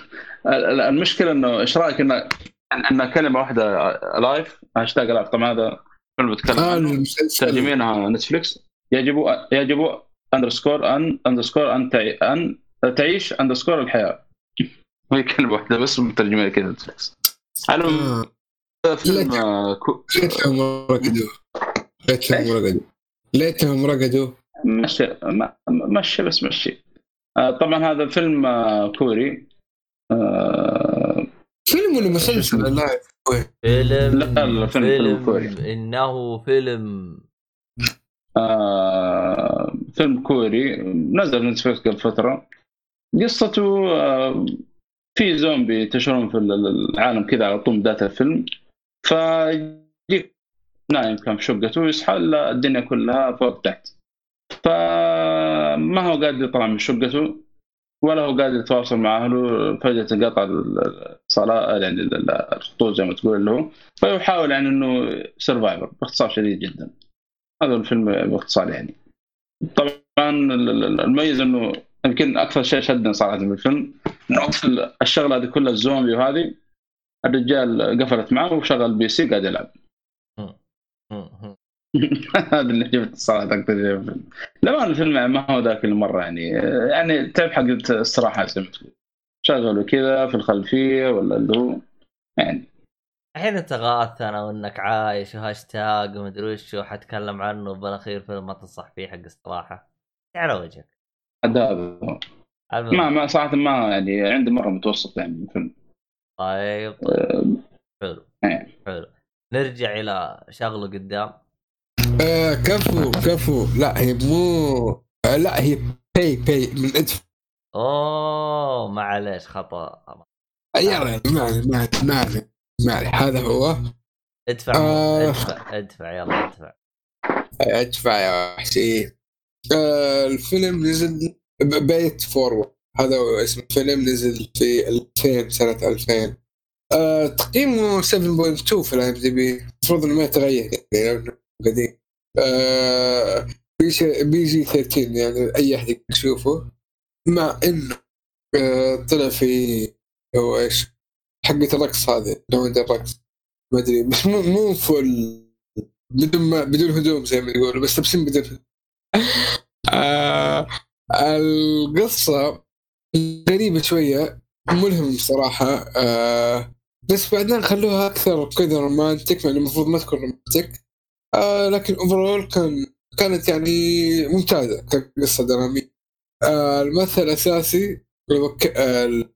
ال- المشكلة إنه إيش رأيك ان ان كلمة واحدة Alive هاشتاج Alive طبعا هذا فيلم بتكلم آه عنه. ترجمينها نتفلكس يجب يجب underscore ان underscore أن تعي- أن تعيش underscore الحياة. هي كلمة واحدة بس مترجمين كذا نتفلكس العموم، آه. فيلم آه، ليتهم رقدوا. ليتهم رقدوا. ليتهم رقدوا. مشي مشي بس مشي. آه، طبعا هذا فيلم آه، كوري. آه، فيلم ولا مسلسل؟ Alive فيلم لا، لا، فيلم- فيلم كوري. إنه فيلم. آه، فيلم كوري. نزل نتفلكس قبل فترة. قصته آه، في زومبي ينتشرون في العالم كذا على طول بداية الفيلم. فيجيك نايم كان في شقته ويصحى الدنيا كلها فوق تحت. فما هو قادر يطلع من شقته ولا هو قادر يتواصل مع أهله فجأة انقطع الاتصالات يعني الخطوط زي ما تقول هو فيحاول يعني إنه survivor باختصار شديد جدا. هذا الفيلم باختصار يعني. طبعا ال- ال- المميز إنه يمكن أكثر شيء شدني صراحة في الفيلم إنه الشغلة هذه كلها الزومبي وهذه الرجال قفلت معه وشغل PC قاعد يلعب. هذا اللي جبت صراحة أكثر شيء في الفيلم ما هو ذاك المره يعني. يعني تعرف حق تقول شغله كذا في الخلفية ولا اللي هو يعني. الحين أنت غاث أنا وإنك عايش وهاشتاج ومدري وش وحتكلم عنه بالاخير فيلم ما تنصح فيه حق استراحه على وجهك. المهم. ما ما صراحة ما يعني عندي مرة متوسط يعني الفيلم. طيب. آه، حلو. إيه. حلو. نرجع إلى شغله قدام. آه كفو كفو. لا هي مو آه لا هي باي باي من ادفع أوه معليش خطأ. يلا ما ما ما ما هذا هو. ادفع آه. ادفع ادفع يلا ادفع. ادفع يا وحشي. آه الفيلم نزل بيت فورورد هذا هو اسم الفيلم نزل في 2000 سنة 2000 آه تقييمه 7.2 في الام دي بي المفروض إنه ما يتغير يعني. قديم آه بيجي, بيجي 13 يعني أي أحد يشوفه. مع إنه آه طلع في هو إيش؟ حقة الرقص هذه نوع الرقص. ما أدري بس مو مو فل بدون ما بدون هدوم زي ما يقولوا بس لابسين بدون هدوم. آه القصة غريبة شوية ملهم صراحة. آه بس بعدين خلوها أكثر كذا romantic مع المفروض ما تكون romantic آه لكن overall كان كانت يعني ممتازة كقصة درامية. آه الممثل الأساسي الوك... آه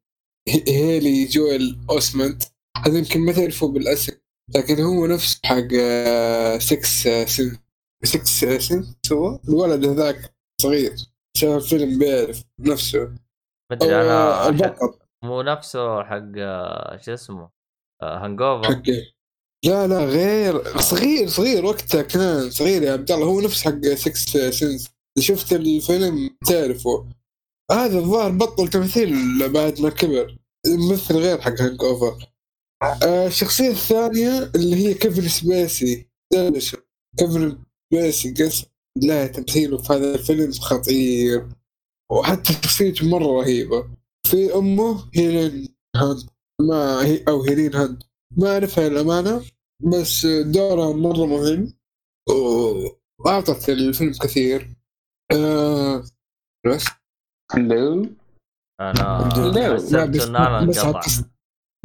هيلي جويل أوسمنت هذا يمكن ما تعرفه بالأسم لكن هو نفسه حق 6 Sense 6 Sense هو؟ الولد هذاك صغير. شاف الفيلم بيعرف نفسه. مدري آه، أنا حق- البطل. مو نفسه حق آه، شو اسمه؟ Hangover حق لا لا غير صغير صغير وقتها كان صغير يا عبد الله. هو نفس حق 6 Sense شفت الفيلم؟ تعرفه. هذا الظاهر بطل تمثيل بعد ما كبر. الممثل غير حق Hangover آه الشخصية الثانية اللي هي كيفن سبيسي كيفن سبيسي قص لا تمثيله في هذا الفيلم خطير. وحتى شخصيته مرة رهيبة. في أمه هيلين هانت ما هي أو هيلين هانت ما أعرفها الأمانة بس دورها مرة مهم وأعطت الفيلم كثير. آه بس. هلو أنا ان أنا بس انقطع عطست-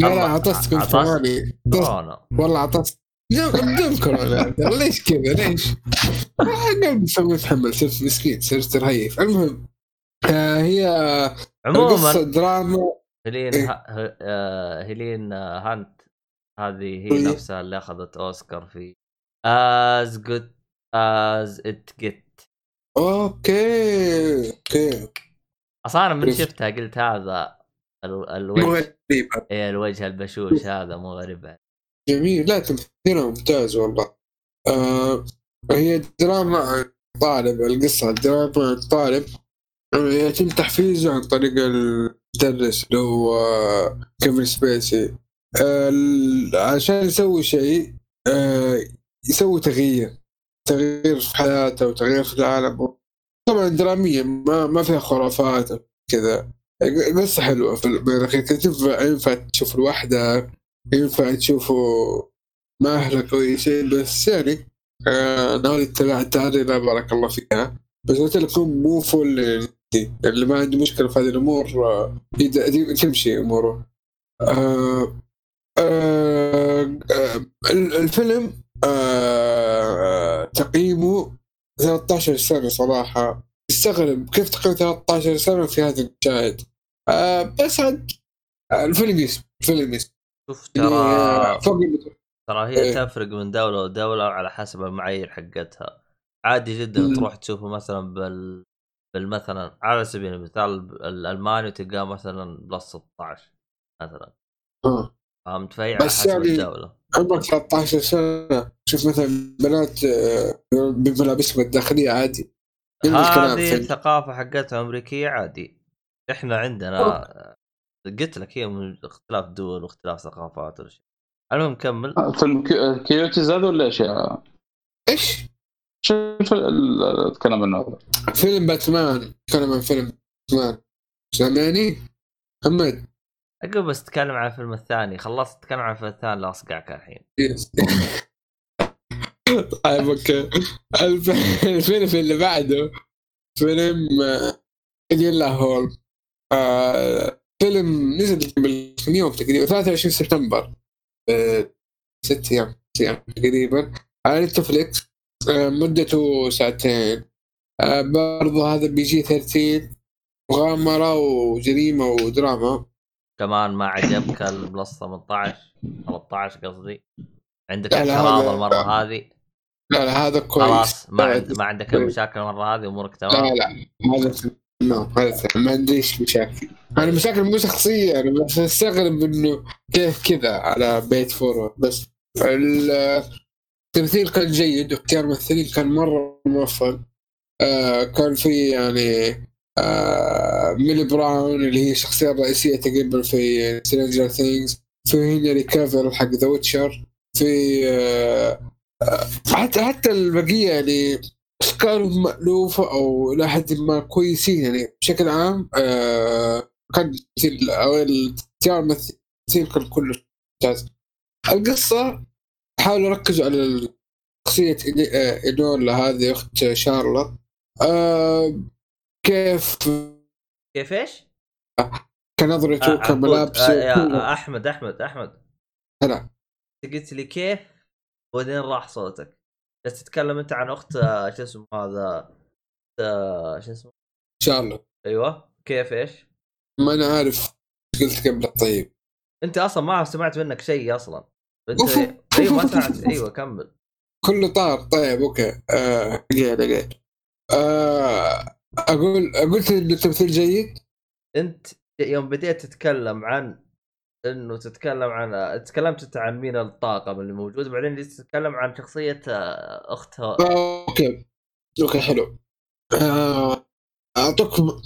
لا لا الله، عطستكم عطست؟ ثواني. والله عطست. لا، بدون كورونا. ليش كذا؟ ليش؟ قلبي سوي يتحمل صرت مسكين صرت رهيف المهم آه هي عموما دراما. هيلين إيه. ها... آه، هيلين هانت هذه هي إيه. نفسها اللي أخذت أوسكار في As Good as It Gets أوكي أوكي. أصلا أنا من؟ شفتها قلت هذا ال... الوجه. غريبة إيه الوجه البشوش هذا مو غريب. جميل. لا تمثيلها ممتاز والله. آه هي دراما عن طالب. القصة دراما عن طالب. آه، يتم تحفيزه عن طريق المدرس اللي هو كيفن سبيسي. عشان يسوي شيء آه يسوي تغيير. تغيير في حياته وتغيير في العالم. طبعا درامية ما ما فيها خرافات كذا. قصة حلوة في الأخير ينفع تشوف لوحدك ينفع تشوفوا مع أهلك كويسين بس يعني آه ناوي لا بارك الله فيها. بس قلت لكم مو فل يعني اللي ما عنده مشكلة في هذه الأمور آه تمشي أموره. آه آه آه ال- الفيلم آه تقييمه 13 سنة صراحة استغرب كيف تقييم 13 سنة في هذا المشاهد آه بس عاد آه، الفيلم يسمى الفيلم يسمى شوف يعني ترى المتوسط. ترى هي إيه. تفرق من دولة لدولة على حسب المعايير حقتها عادي جدا مم. تروح تشوفه مثلا بال بالمثلا على سبيل المثال الألماني تلقاه مثلا بلس 16 مثلا آه. فهمت فهي على بس حسب يعني- الدولة عمرك 13 سنة. شوف مثلا بنات آه، بملابسهم الداخلية عادي. الكلام هذه الثقافة حقتها أمريكية عادي. إحنا عندنا قلت لك هي من اختلاف دول واختلاف ثقافات ولا شيء. المهم كمل. فيلم Cu- Cuties هذا ولا إيش إيش؟ شوف ال- ال- الكلام عنه فيلم باتمان. تكلم عن فيلم باتمان. سامعني؟ محمد. أقول بس تتكلم عن الفيلم الثاني خلصت تتكلم عن الفيلم الثاني لا اصقعك الحين. طيب أوكي. الف- الفيلم اللي بعده فيلم آه، إنولا هولمز آه، فيلم نزل قبل يوم تقريبا 23 سبتمبر. آه، ست أيام تقريبا. على نتفليكس آه، مدته ساعتين. آه، برضو هذا بيجي 13 مغامرة وجريمة ودراما. كمان ما عجبك ال plus 18 13 قصدي؟ عندك لا، لا، اعتراض المرة هذه؟ لا لا هذا كويس. خلاص ما لا، عند ما عندك المشاكل المرة هذه أمورك لا تمام. لا هذا no هذا ما عنديش مشاكل. أنا مشاكل مو شخصية أنا بس أستغرب إنه كيف كذا على Pay It Forward بس ال- التمثيل كان جيد واختيار الممثلين كان مرة موفق. آه كان في يعني آه ميلي براون اللي هي الشخصية الرئيسية تقريبا في Stranger Things في هنري كافيل حق The Witcher في آه حتى حتى البقية يعني اشكالهم مألوفة أو إلى حد ما كويسين يعني بشكل عام آه كان أو الاختيار التمثيل كان كله ممتاز. القصة حاولوا يركزوا على شخصية إيدولا هذه أخت شارلوت. كيف؟ كيف إيش؟ كنظرته كملابسه. يا أحمد أحمد أحمد. هلا. قلت لي كيف وبعدين راح صوتك. بس تتكلم أنت عن أخت آه، شو اسمه هذا آه، شو اسمه؟ شارلوت أيوه. كيف إيش؟ ما أنا عارف قلت قبل طيب. أنت أصلا ما سمعت منك شيء أصلا. أنت أوف. أيوه ما سمعت أيوه كمل. كله طار. طيب أوكي. آه دقيقة دقيقة آه أقول قلت ان التمثيل جيد؟ أنت يوم بديت تتكلم عن إنه تتكلم عن تكلمت أنت عن مين الطاقم اللي موجود بعدين جيت تتكلم عن شخصية آه، اختها آه أوكي. أوكي حلو. آه اعطوكم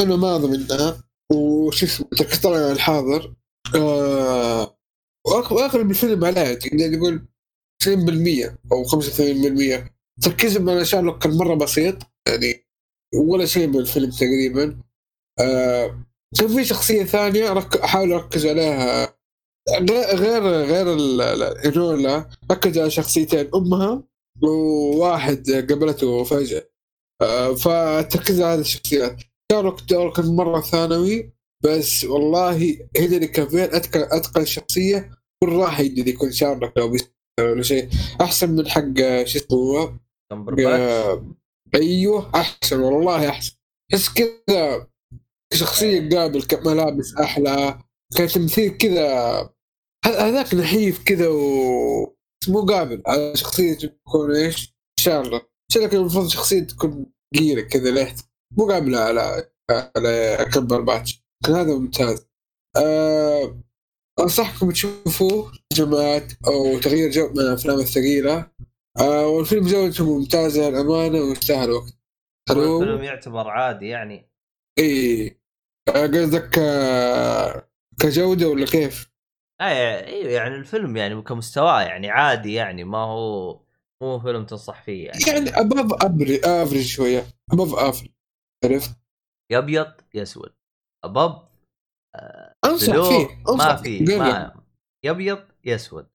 أنا ماضي منها. وش اسمه؟ تكتر عن الحاضر. وأغ- واغلب الفيلم عليها تقدر تقول 90% أو 85% تركيزهم على شارلوك كان مرة بسيط. يعني ولا شيء من الفيلم تقريبا. آه كان في شخصية ثانية رك... أحاول أركز عليها. غير غير غير ال- ال- انولا ركز على شخصيتين أمها وواحد قابلته فجأة. آه فتركز على هذه الشخصيات. شارلوك دور كان مرة ثانوي بس والله هنري كافيل اتقن اتقن شخصية كل راح يقدر يكون شارلوك لو ولا شيء. أحسن من حق شو اسمه هو؟ أيوه أحسن والله أحسن. تحس كذا شخصيه قابل ملابس أحلى كان تمثيل كذا هذاك نحيف كذا و مو قابل. على شخصية تكون إيش؟ شارلوت شارلوت المفروض شخصية تكون ثقيلة كذا لحت مو قابله على على كمبر باتش. كان هذا ممتاز. أه أنصحكم تشوفوه جماعات أو تغيير جو من الأفلام الثقيلة. آه والفيلم جودته ممتازة للأمانة ويستاهل وقت الفيلم يعتبر عادي يعني. إي. آه، قصدك آه كجودة ولا كيف؟ اي إيوه يعني الفيلم يعني كمستواه يعني عادي يعني ما هو مو فيلم تنصح فيه يعني. يعني above average شوية. above average عرفت؟ يا أبيض يا أسود. ابب أنصح فيه أنصح ما في. ما يا أبيض يا أسود.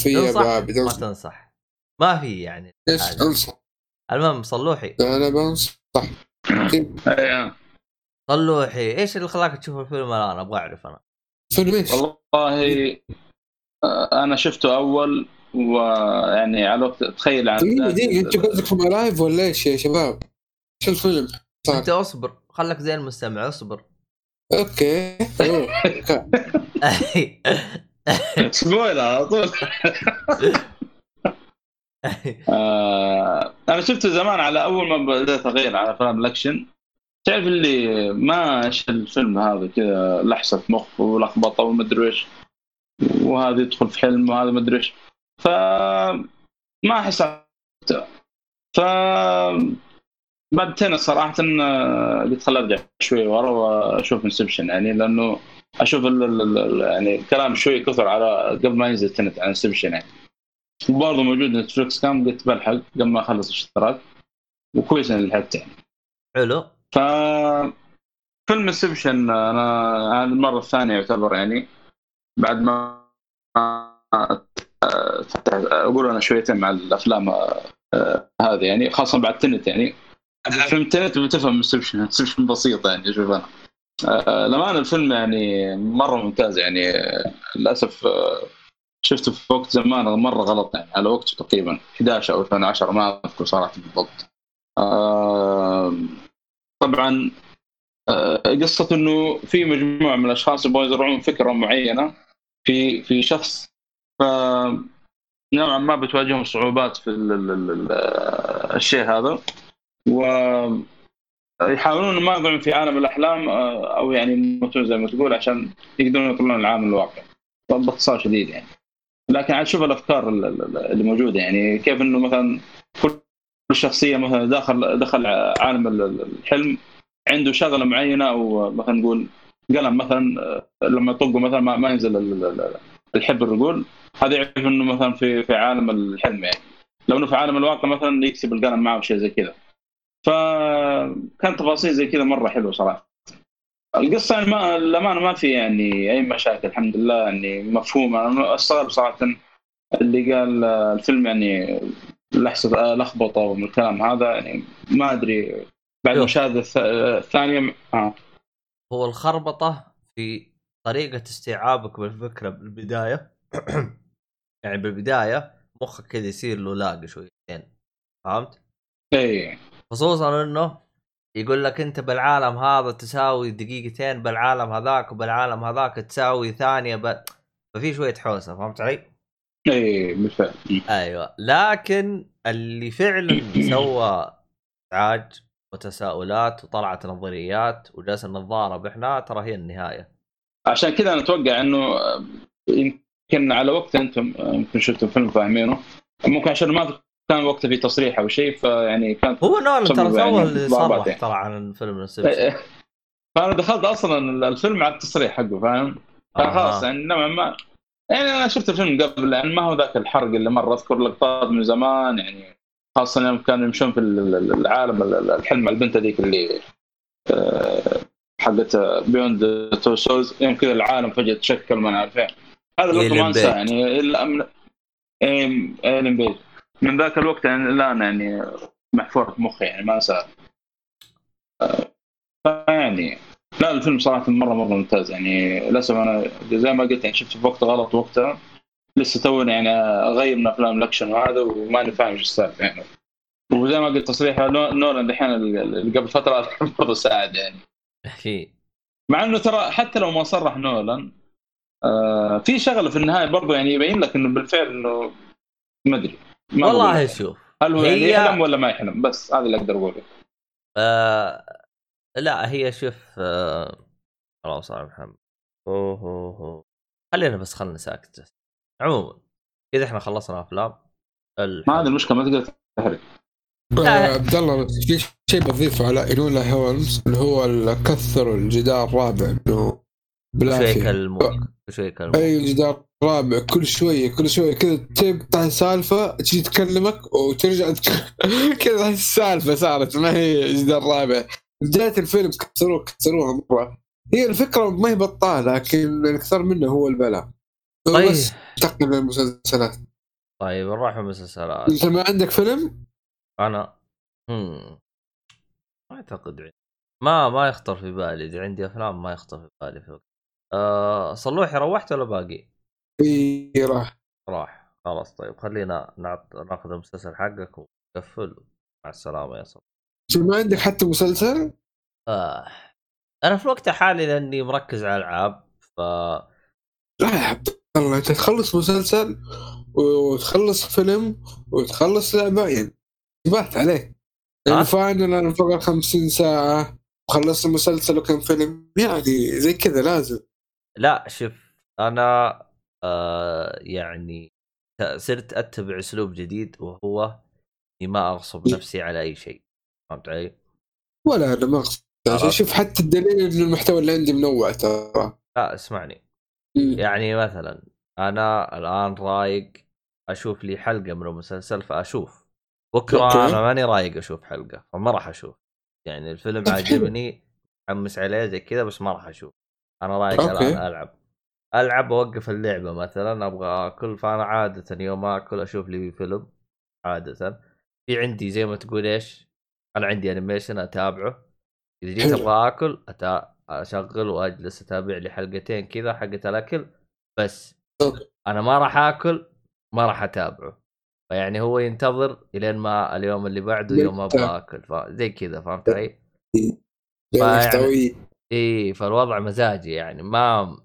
في تنصح؟ above ما تنصح. ما في يعني إيش. أنصح. المهم صلوحي. أنا بنصح. إيه. صلوحي. إيش اللي خلاك تشوف الفيلم الآن؟ أبغى أعرف أنا. فيلم إيش؟ والله أنا شفته أول ويعني على وقت تخيل عن دقيقة دقيقة. أنتوا قصدكم live ولا إيش يا شباب؟ شو الفيلم؟ أنت أصبر. خلك زي المستمع أصبر. أوكي. [LAUGHS] [LAUGHS] spoiler على طول. [LAUGHS] [LAUGHS] آه أنا شفته زمان على أول ما بدأت أغير على افلام الاكشن تعرف اللي ما إيش الفيلم هذا كذا لحسة مخ ولخبطة ومدري إيش وهذا يدخل في حلم وهذا مدري إيش. ف ما أحس. ف بعدين صراحة قلت خل أرجع شوي ورا وأشوف Inception يعني لأنه أشوف ال ال ال يعني الكلام شوي كثر على قبل ما ينزل Tenet عن Inception يعني. وبرضه موجود نتفلكس كان قلت بلحق قبل ما أخلص الاشتراك. وكويس اني لحقت يعني. حلو. ف فيلم Inception أنا هذه المرة الثانية يعتبر يعني. بعد ما فتح أقول أنا شويتين مع الأفلام آه، هذه يعني. خاصة بعد Tenet يعني. فيلم Tenet بتفهم Inception Inception بسيطه يعني أشوف أنا. آه، للأمانة الفيلم يعني مرة ممتاز يعني. آه، للأسف شفته في وقت زمان مرة غلط يعني على وقته تقريبا 11 أو 12 ما أذكر صراحة بالضبط. آه، طبعا آه، قصة إنه في مجموعة من الأشخاص يبغوا يزرعون فكرة معينة في في شخص ف نوعا ما بتواجههم صعوبات في ال ال ال ال الشيء هذا. و يحاولون ما يقعون في عالم الأحلام آه، أو يعني زي ما تقول عشان يقدرون يطلعون العالم الواقع. باختصار شديد يعني. لكن عاد شوف الأفكار ال- ال- اللي موجودة. يعني كيف إنه مثلا كل شخصية مثلا داخل دخل عالم ال- ال- الحلم عنده شغلة معينة أو مثلا نقول قلم مثلا لما يطقه مثلا ما, ينزل ال- ال- ال- الحبر يقول هذا يعرف إنه مثلا في في عالم الحلم يعني. لو إنه في عالم الواقع مثلا يكسب القلم معه شيء زي كذا. فكان تفاصيل زي كذا مرة حلوة صراحة. القصة يعني ما الامانه ما في يعني أي مشاكل الحمد لله يعني مفهومة أنا استغرب صراحة اللي قال الفيلم يعني لحظة لخبطة ومن الكلام هذا يعني ما أدري بعد. المشاهده الث- الثانية آه. هو الخربطة في طريقة استيعابك بالفكرة بالبداية [CLEARS THROAT] يعني بالبداية مخك كذا يصير له لاقي شويتين فهمت؟ اي خصوصا إنه يقول لك أنت بالعالم هذا تساوي دقيقتين بالعالم هذاك وبالعالم هذاك تساوي ثانية ب... ففي شوية حوسة فهمت علي؟ اي بالفعل. أيوه. لكن اللي فعلا [CLEARS THROAT] سوى ازعاج وتساؤلات وطلعت نظريات وجلس النظاره بحنا ترى هي النهاية. عشان كذا أنا أتوقع إنه يمكن على وقت أنتم يمكن شفتوا فيلم فاهمينه ممكن عشان ما كان وقته في تصريح أو شيء فيعني كان هو نولان ترى يعني سوى اللي صرح يعني. ترى عن الفيلم Inception إيه. فأنا دخلت أصلا الفيلم على التصريح حقه فاهم؟ فخلاص آه. يعني نوعا ما يعني أنا شفت الفيلم قبل يعني ما هو ذاك الحرق اللي مرة أذكر لقطات من زمان يعني خاصة يوم كانوا يمشون في ال- ال- العالم ال- ال- الحلم مع البنت هذيك اللي آه، حقت Beyond Two Souls يوم كذا العالم فجأة تشكل ما نعرف إيه. هذا إيلين ما انساه. يعني إلا من إيه، ايلين بيج من ذاك الوقت يعني الآن يعني محفور في مخي يعني ما انساه فيعني لا الفيلم صراحة مرة مرة ممتاز يعني. للأسف أنا زي ما قلت يعني شفته في وقت غلط وقتها. لسه توني يعني أغير من أفلام الأكشن وهذا وماني فاهم إيش السالفه يعني. وزي ما قلت تصريح نو- نولان دحين اللي قبل فترة [LAUGHS] برضه ساعد يعني. في مع إنه ترى حتى لو ما صرح نولان آه في شغلة في النهاية برضه يعني يبين لك إنه بالفعل إنه ما أدري. والله. شوف هل هو يعني هي- يحلم ولا ما يحلم؟ بس هذا اللي أقدر أقوله. آه لا هي شوف آه خلاص محمد اوه اوه خلينا بس خلنا ساكت عموما كذا إحنا خلصنا أفلام ما هذه المشكلة ما تقدر تحرق عبد الله في شيء بضيفه على اينولا هولمز اللي هو كثر الجدار الرابع إنه شوي بالعافيه يكلموك شوي يكلموك أي الجدار الرابع كل شوية كل شوية كذا تقطع السالفة تجي تكلمك وترجع [LAUGHS] كذا السالفة صارت ما هي جدار رابع بداية الفيلم كسروه كسروها مرة هي الفكرة ما هي بطالة لكن الأكثر منه هو البلاء طيب بس انتقل للمسلسلات طيب نروح المسلسلات أنت ما عندك فيلم؟ أنا هم. ما أعتقد عندي ما ما يخطر في بالي إذا عندي أفلام ما يخطر في بالي في. آه صلوحي روحت ولا باقي؟ راح راح خلاص طيب خلينا نعط... ناخذ المسلسل حقك ونقفل مع السلامة يا انت ما عندك حتى مسلسل؟ آه. أنا في الوقت الحالي لأني مركز على العاب ف لا يا عبد الله أنت تخلص مسلسل وتخلص فيلم وتخلص لعبة يعني انتبهت عليك ها؟ يعني فاينل أنا فوق ال 50 ساعة وخلصت المسلسل وكم فيلم يعني زي كذا لازم لا شوف أنا آه يعني صرت أتبع أسلوب جديد وهو إني ما أغصب نفسي على أي شيء فهمت علي؟ ولا أنا ما اقصد عرفت. شوف حتى الدليل ان المحتوى اللي عندي منوع ترى لا اسمعني مم. يعني مثلا أنا الآن رايق أشوف لي حلقة من المسلسل فأشوف بكرة okay. أنا ماني رايق أشوف حلقة فما راح أشوف يعني الفيلم طيب. عاجبني متحمس عليه زي كذا بس ما راح أشوف أنا رايق okay. الآن ألعب ألعب اوقف اللعبة مثلا أبغى أكل فأنا عاده يوم آكل أشوف لي فيلم عاده في عندي زي ما تقول إيش أنا عندي انيميشن أتابعه إذا جيت. أبغى آكل أتا... أشغل وأجلس أتابع لي حلقتين كذا حقت الأكل بس. أنا ما راح آكل ما راح أتابعه فيعني هو ينتظر إلين ما اليوم اللي بعده يوم. أبغى آكل. زي كذا فهمت علي؟ إيه فالوضع مزاجي يعني ما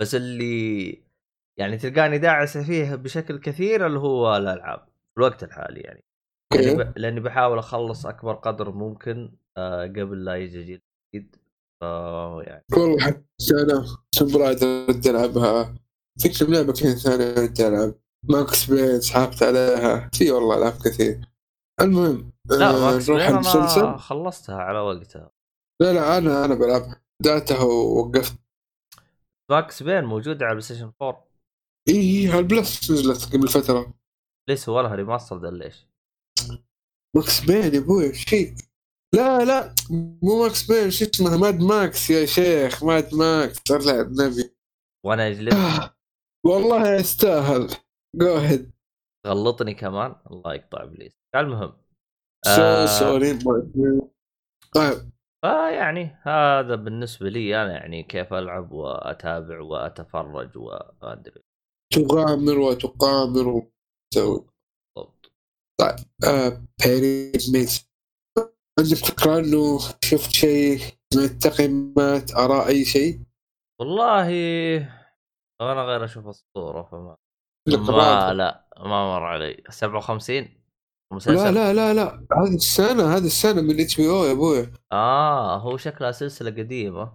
بس اللي يعني تلقاني داعس فيه بشكل كثير اللي هو الألعاب في الوقت الحالي يعني. لأني. لأني بحاول أخلص أكبر قدر ممكن آه قبل لا يجي جيل جديد يعني. والله حتى أنا ودي ألعبها. في كم لعبة كذا ثانية ودي ألعب. Max Payne سحبت عليها. في والله ألعاب كثير. المهم لا آه، Max Payne أنا خلصتها على وقتها. لا لا أنا أنا بلعبها. بداتها ووقفت. Max Payne موجوده على Station 4 إي إي، على ال Plus نزلت قبل فترة. ليش؟ ولا remaster ده ليش؟ Max Payne يا أبوي شيء لا لا مو Max Payne شو اسمها Mad Max يا شيخ Mad Max. طلع النبي وأنا أجلس. آه، [SIGHS] والله يستاهل. go ahead غلطني كمان. الله يقطع إبليس. المهم so آه. sorry طيب. فيعني هذا بالنسبة لي أنا يعني كيف ألعب وأتابع وأتفرج وأدري. تغامر وتقامر وتسوي. بالضبط. آه Perry Mason عندك فكرة إنه شفت شيء من التقييمات؟ اراء أي شيء؟ والله أنا غير أشوف الصورة فما ما. لا ما مر علي. 57 لا مسلسل. لا لا لا. هذه السنة هذه السنة من HBO يا أبوي. آه هو شكلها سلسلة قديمة.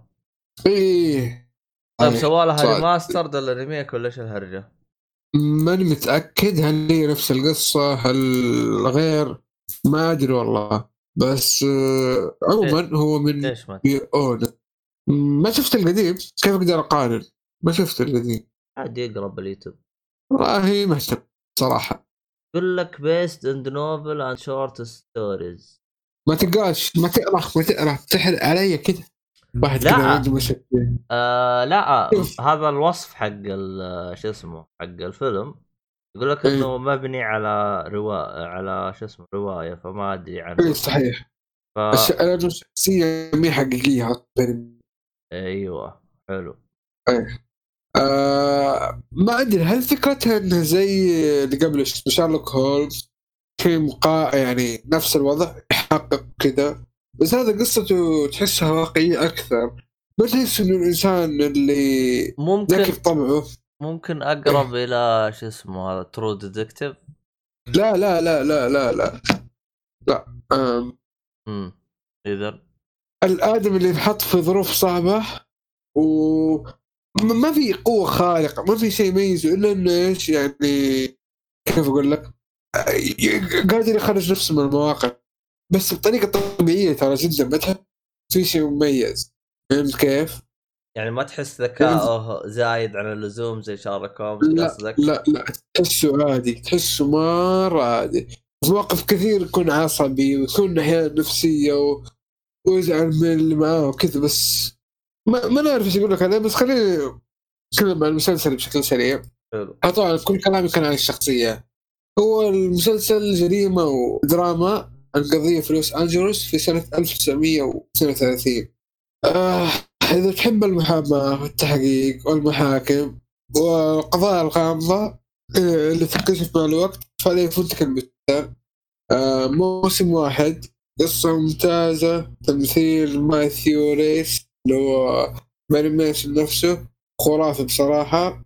إيه. طيب سووا لها remaster ولا remake ولا إيش الهرجة؟ ماني متأكد هل هي نفس القصة هل غير؟ ما أدري والله. بس آه عموما هو من ما أو ما شفت القديم. كيف أقدر أقارن؟ ما شفت القديم. عادي يقرا باليوتيوب والله مهتم صراحة. يقول لك based on novel and short stories ما تقراش ما تقرأ ما تقرأ تحرق علي كذا واحد لا. آه لا. هذا الوصف حق شو اسمه حق الفيلم. يقول لك إيه. انه مبني على روايه على شو اسمه رواية فما أدري إيه، عنه صحيح. ف... الش- لأنه الشخصية مي حقيقية. أيوه حلو. آه ما أدري هل فكرتها انها زي اللي قبل شارلوك هولمز في مقا يعني نفس الوضع يحقق كذا بس هذا قصته تحسها واقعية أكثر. ما تحس إنه الإنسان اللي ممكن ذكي في طبعه؟ ممكن أقرب إلى شو اسمه هذا True Detective لا لا لا لا لا لا. لا. امم اذا الآدم اللي انحط في ظروف صعبة و ما في قوة خارقة ما في شيء يميزه إلا إنه إيش يعني كيف أقول لك؟ قادر يخرج نفسه من المواقف بس بطريقة طبيعية ترى جدا ما تحس في شيء مميز. فهمت كيف؟ يعني ما تحس ذكائه زايد عن اللزوم زي شارلوك هومز لا قصدك؟ لا لا تحسه عادي تحسه مرة عادي. في مواقف كثير يكون عصبي ويكون أحيانا نفسية و... ويزعل من اللي معاه وكذا بس ما, ما نعرف إيش أقول لك عليه بس خليني نتكلم عن المسلسل بشكل سريع. حلو. طبعا كل كلامي كان عن الشخصية. هو المسلسل جريمة ودراما عن قضية في لوس أنجلوس في سنة 1932 آه إذا تحب المحاماة والتحقيق والمحاكم والقضايا الغامضة آه، اللي تكتشف مع الوقت فهذا يفوتك المثال آه موسم واحد قصة ممتازة تمثيل ماثيو ريس. اللي هو Perry Mason نفسه خرافي بصراحة.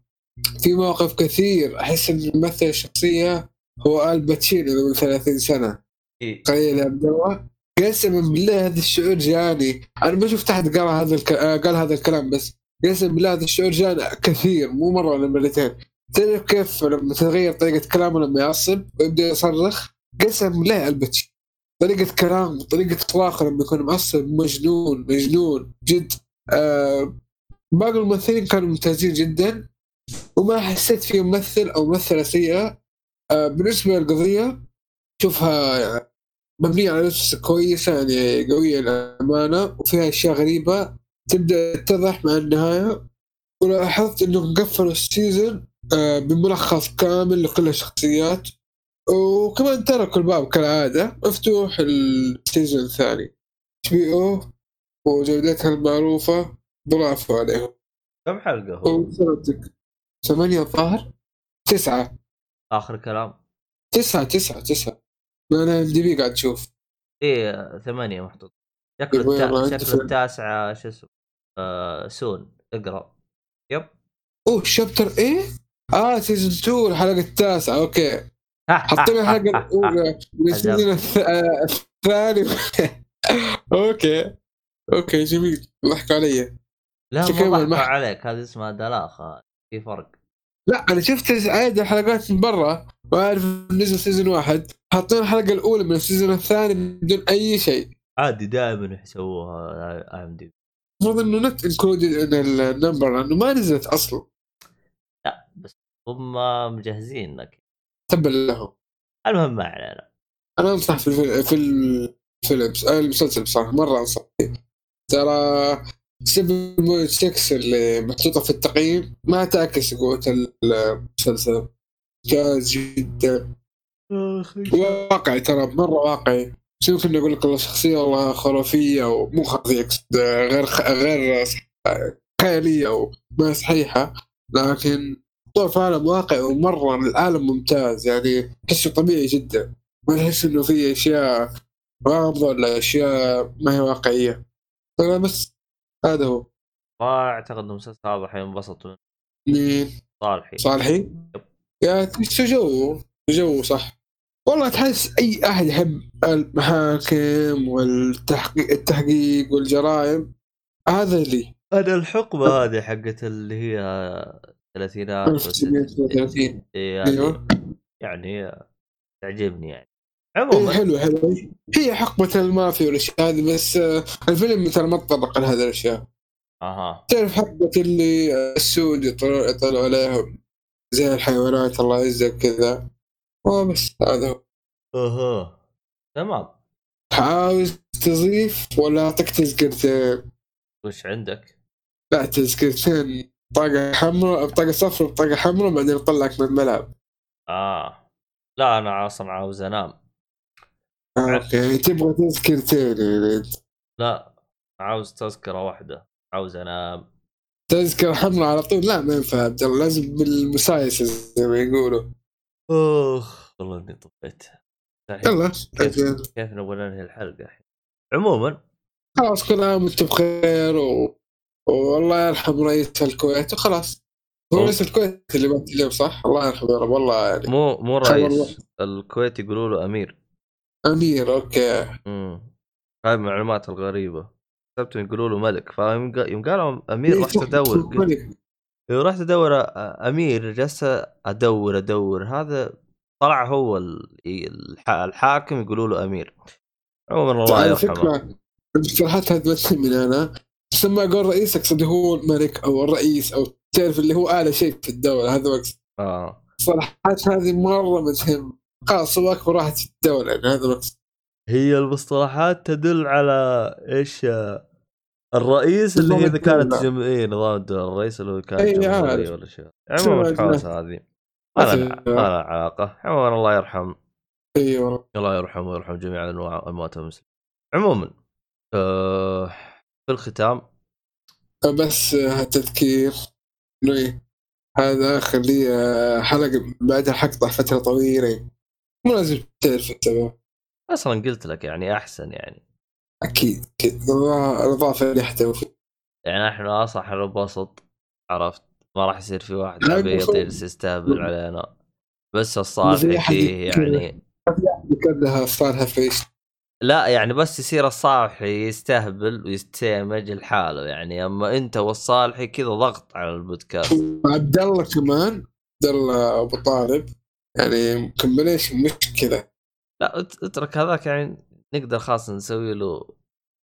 في مواقف كثير أحس إن ممثل الشخصية هو آل باتشينو قبل 30 سنة. إيه. يا عبد الله. قسما بالله هذا الشعور جاني. أنا ما شفت أحد قال هذا الك... قال هذا الكلام بس. قسما بالله هذا الشعور جاني كثير مو مرة ولا مرتين. تعرف كيف لما تتغير طريقة كلامه لما يعصب ويبدأ يصرخ؟ قسما بالله البتش طريقة كلام طريقة إطلاقه لما يكون معصب مجنون مجنون جد. آه باقي الممثلين كانوا ممتازين جدا وما حسيت في ممثل أو ممثلة سيئة. آه بالنسبة للقضية شوفها مبنية على نفس كويسة يعني قوية للأمانة وفيها أشياء غريبة تبدأ تتضح مع النهاية. ولاحظت إنهم قفلوا ال season آه، بملخص كامل لكل الشخصيات. وكمان تركوا الباب كالعادة. مفتوح ال season الثاني. HBO وجودتها المعروفة ضرافوا عليهم. كم حلقة هو؟ ثمانية الظاهر؟ تسعة. آخر كلام. تسعة تسعة تسعة. أنا IMDb قاعد أشوف إيه ثمانية محطوط. شكله التا... شكله فيلم. التاسعة شو اسمه؟ آه سون اقرأ. يب. أوه شابتر إيه؟ آه سيزون 2 الحلقة التاسعة. أوكي. حاطين الحلقة الأولى من الثاني. [LAUGHS] أوكي. أوكي جميل. ضحكوا علي. لا ما ضحكوا عليك هذه اسمها دلاخة. في فرق. لا أنا شفت عادي الحلقات من برا وأعرف نزل season واحد. حاطين الحلقة الأولى من ال season الثاني بدون أي شيء. عادي دائما يسووها IMDb المفروض إنه not included in ال number لأنه ما نزلت أصلا. لا بس هم مجهزين لك تبا لهم المهم ما علينا. أنا أنصح في الفيلم في الفيلم المسلسل بصراحة مرة أنصح فيه. ترى 7.6 اللي محطوطة في التقييم ما تعكس قوة المسلسل. ممتاز جدا. واقعي ترى مرة واقعي. شو يمكن أقول لك والله شخصية والله خرافية ومو خرافيه غير غير خيالية وما صحيحة. لكن طور في عالم واقعي ومرة العالم ممتاز يعني تحسه طبيعي جدا. ما تحس إنه في أشياء غامضة ولا أشياء ما هي واقعية. أنا بس هذا هو. ما أعتقد إنه المسلسل هذا حينبسط منه مين؟ صالحي. صالحي؟ يا تحسه جو جو صح. والله تحس أي أحد يحب المحاكم والتحقيق التحقيق والجرائم هذا لي أنا الحقبة هذه حقت اللي هي الثلاثينات 1930 إيه، أيوه. هذه يعني تعجبني يعني. إيه عموما حلو حلو. هي حقبة المافيا والأشياء هذه بس آه، الفيلم ترى ما تطرق لهذه الأشياء. أها. تعرف حقبة اللي السود يطلعوا يطلعوا عليهم زي الحيوانات الله يعزك كذا. وبس هذا هو. أها. تمام. عاوز تضيف ولا أعطيك تذكرتين؟ وش عندك؟ لا تذكرتين. بطاقة حمراء بطاقة صفراء بطاقة حمراء بعدين اطلعك من الملعب. آه. لا أنا أصلا عاوز أنام. آه، أوكي. تبغى تذكرتين لا عاوز تذكرة واحدة. عاوز أنام. تذكرة حمراء على طول؟ لا ما ينفع عبد الله. لازم بالمسايسة زي ما يقولوا. اخ والله إني طفيت. يلا كيف كيف نبغى ننهي الحلقة الحين؟ عموما. خلاص كل عام وأنتم بخير و... والله يرحم رئيس الكويت وخلاص. هو. رئيس الكويت اللي مات اليوم صح؟ الله يرحمه يا رب والله يعني. مو مو رئيس الكويت يقولوا له أمير. أمير أوكي. امم هاي المعلومات الغريبة. حسبت يقولوا له ملك فيوم قا- يوم قالوا أمير رحت ادور رحت ادور أمير جلست أدور أدور. هذا طلع هو ال- الح- الحاكم يقولوا له أمير. عموما الله يرحمه. المصطلحات هذه بس من أنا. بس لما أقول رئيس اقصد هو الملك أو الرئيس أو تعرف اللي هو أعلى شيء في الدولة هذا مقصد آه. المصطلحات هذه مرة ما تهم خلاص هو أكبر واحد في الدولة يعني هذا مقصد هي المصطلحات تدل على إيش؟ الرئيس اللي هي إذا كانت. جمهورية نظام الدولة الرئيس اللي هو كان إي، جمهورية عارف. ولا شيء. عموما شو الحوسه هذه. ما لها علاقة. عموما الله يرحم. اي والله الله يرحمه ويرحم جميع انواع اموات المسلمين. عموما آه في الختام. بس تذكير إيه، هذا اخر لي آه، حلقة بعدها حقطع فترة طويلة. مو لازم تعرف السبب أصلا قلت لك يعني أحسن يعني. أكيد أكيد. الاضافه اللي يحتوي. يعني إحنا أصلا حننبسط عرفت؟ ما راح يصير في واحد عبيط يجلس يستهبل علينا. بس الصالح فيه يعني كانها صار لها فيش لا يعني بس يصير الصالحي يستهبل ويستمج لحاله يعني أما أنت والصالحي كذا ضغط على البودكاست. عبد الله كمان عبد الله أبو طالب يعني combination مش كذا لا ات- اترك هذاك يعني نقدر خلاص نسوي له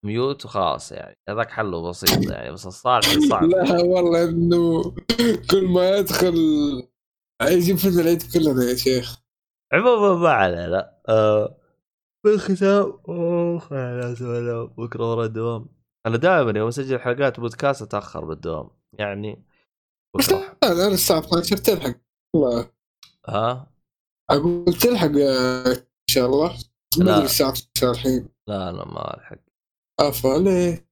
mute وخلاص يعني. هذاك حله بسيط يعني بس الصالحي صعب. لا والله إنه كل ما يدخل يجيب فينا العيد كلنا يا شيخ. عموما ما علينا آه. بالختام. اوه أنا لازم انام بكرة ورا الدوام. أنا دائما يوم أسجل حلقات بودكاست أتأخر بالدوام. يعني بس لا أنا الساعة 12 تلحق. والله ها؟ أقول تلحق آه، إن شاء الله. ما لا. أدري الساعة 12 الحين. لا أنا ما ألحق. افا ليه؟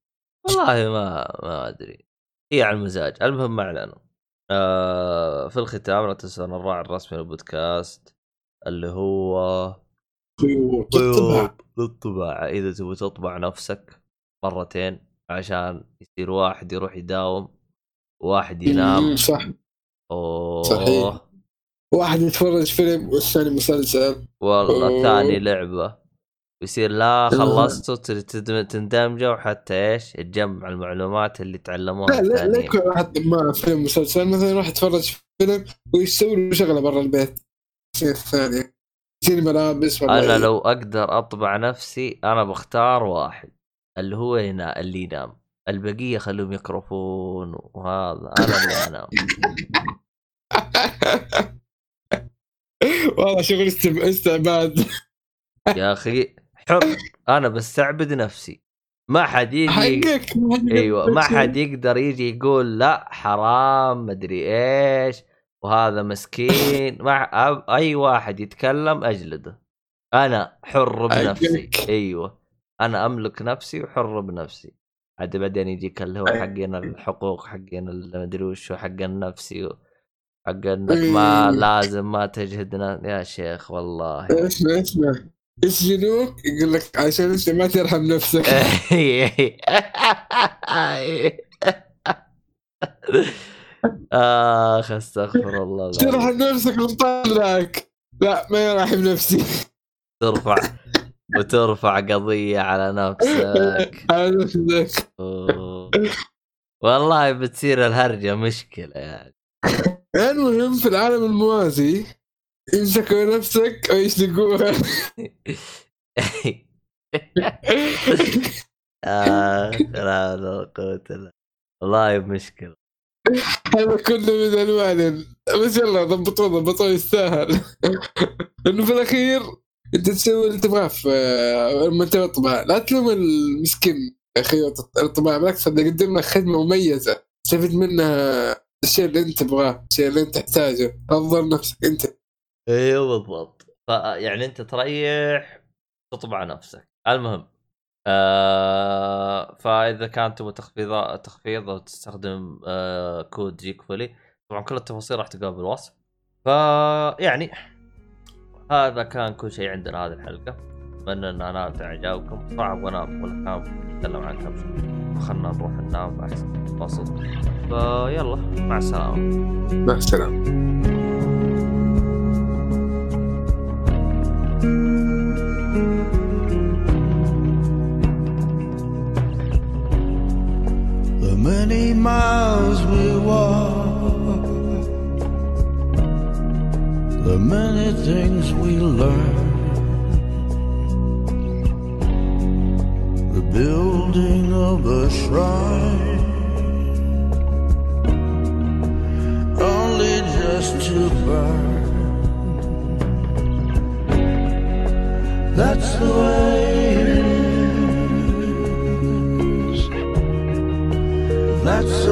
والله ما ما أدري. هي على المزاج. المهم ما علينا. آه في الختام لا تنسون الراعي الرسمي للبودكاست اللي هو طيور تطبع طيوب للطباعة إذا تبغى تطبع نفسك مرتين عشان يصير واحد يروح يداوم وواحد ينام. صح. أوه. صحيح. واحد يتفرج فيلم والثاني مسلسل. والثاني أوه. لعبة. يصير لا خلصتوا تندمجوا حتى إيش؟ تجمع المعلومات اللي تعلموها لا لا لا يكون واحد مع فيلم مسلسل. مثلا يروح يتفرج فيلم ويسوي له شغلة برا البيت. الشيء يشتري ملابس ولا أنا. لو أقدر أطبع نفسي أنا بختار واحد اللي هو ينا اللي ينام. البقية خلوهم يكرفون وهذا أنا اللي أنام. [LAUGHS] والله شغل استعباد. [LAUGHS] يا أخي حر. أنا بستعبد نفسي. ما حد يجي حقك أيوه ما حد يقدر يجي يقول لا حرام مدري إيش. وهذا مسكين. ما أب- أي واحد يتكلم أجلده. أنا حر بنفسي. أيوه. أنا أملك نفسي وحر بنفسي. عاد بعدين يجيك اللي هو. حقنا الحقوق حقنا المدري وشو حق النفسي حق إنك ما إيه. لازم ما تجهد نا- يا شيخ والله. اسمع اسمع. يسجنوك يقول لك عشان أنت ما ترحم نفسك. [LAUGHS] [LAUGHS] آخ استغفر الله العظيم. ترحم نفسك ونطلعك لا ما يرحم نفسي. ترفع وترفع قضية على نفسك. [LAUGHS] ذاك أوه. والله بتصير الهرجة مشكلة يعني. المهم في العالم الموازي يمسكوا نفسك ويسلقوها [LAUGHS] آه لا لا قوة الا والله مشكلة. هذا كله من انواع ال- بس يلا ضبطوه ضبطوه يستاهل. إنه في الأخير أنت تسوي اللي تبغاه في لما تبغى الطباعه لا تلوم المسكين خيوط الطباعة بالعكس هذا يقدم لك خدمة مميزة. تستفيد منها الشيء اللي أنت تبغاه الشيء اللي أنت تحتاجه. افضل نفسك أنت. أيوه بالضبط. يعني أنت تريح تطبع نفسك. المهم. آه فإذا كان تبغى تخفيض تخفيض أو تستخدم آه كود جيك فولي طبعا كل التفاصيل راح تلقاها بالوصف فيعني هذا كان كل شيء عندنا هذه الحلقة. أتمنى أن أنا إعجابكم. صراحة أبغى انام ولا كان نتكلم عن كم شيء خلنا نروح ننام أحسن. فاصل فيلا مع السلامة. مع السلامة. Many miles we walk, the many things we learn, the building of a shrine, only just to burn. That's the way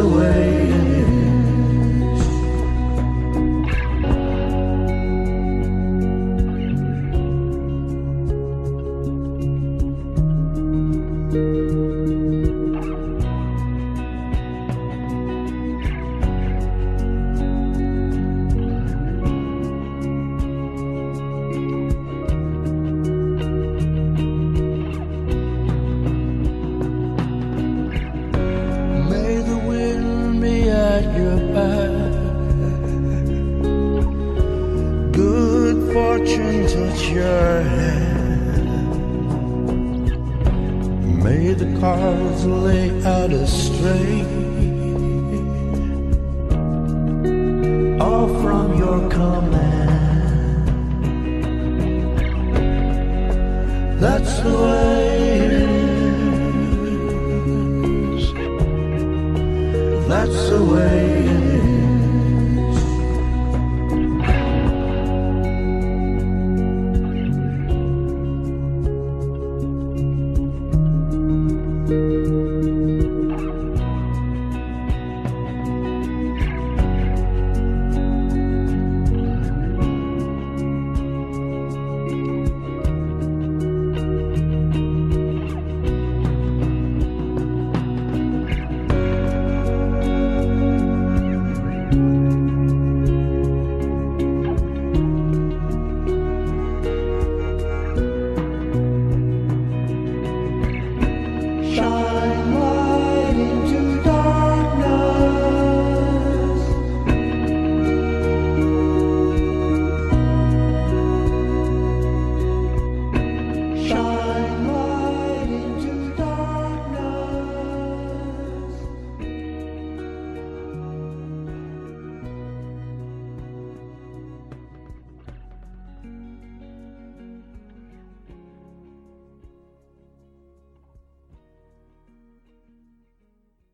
away.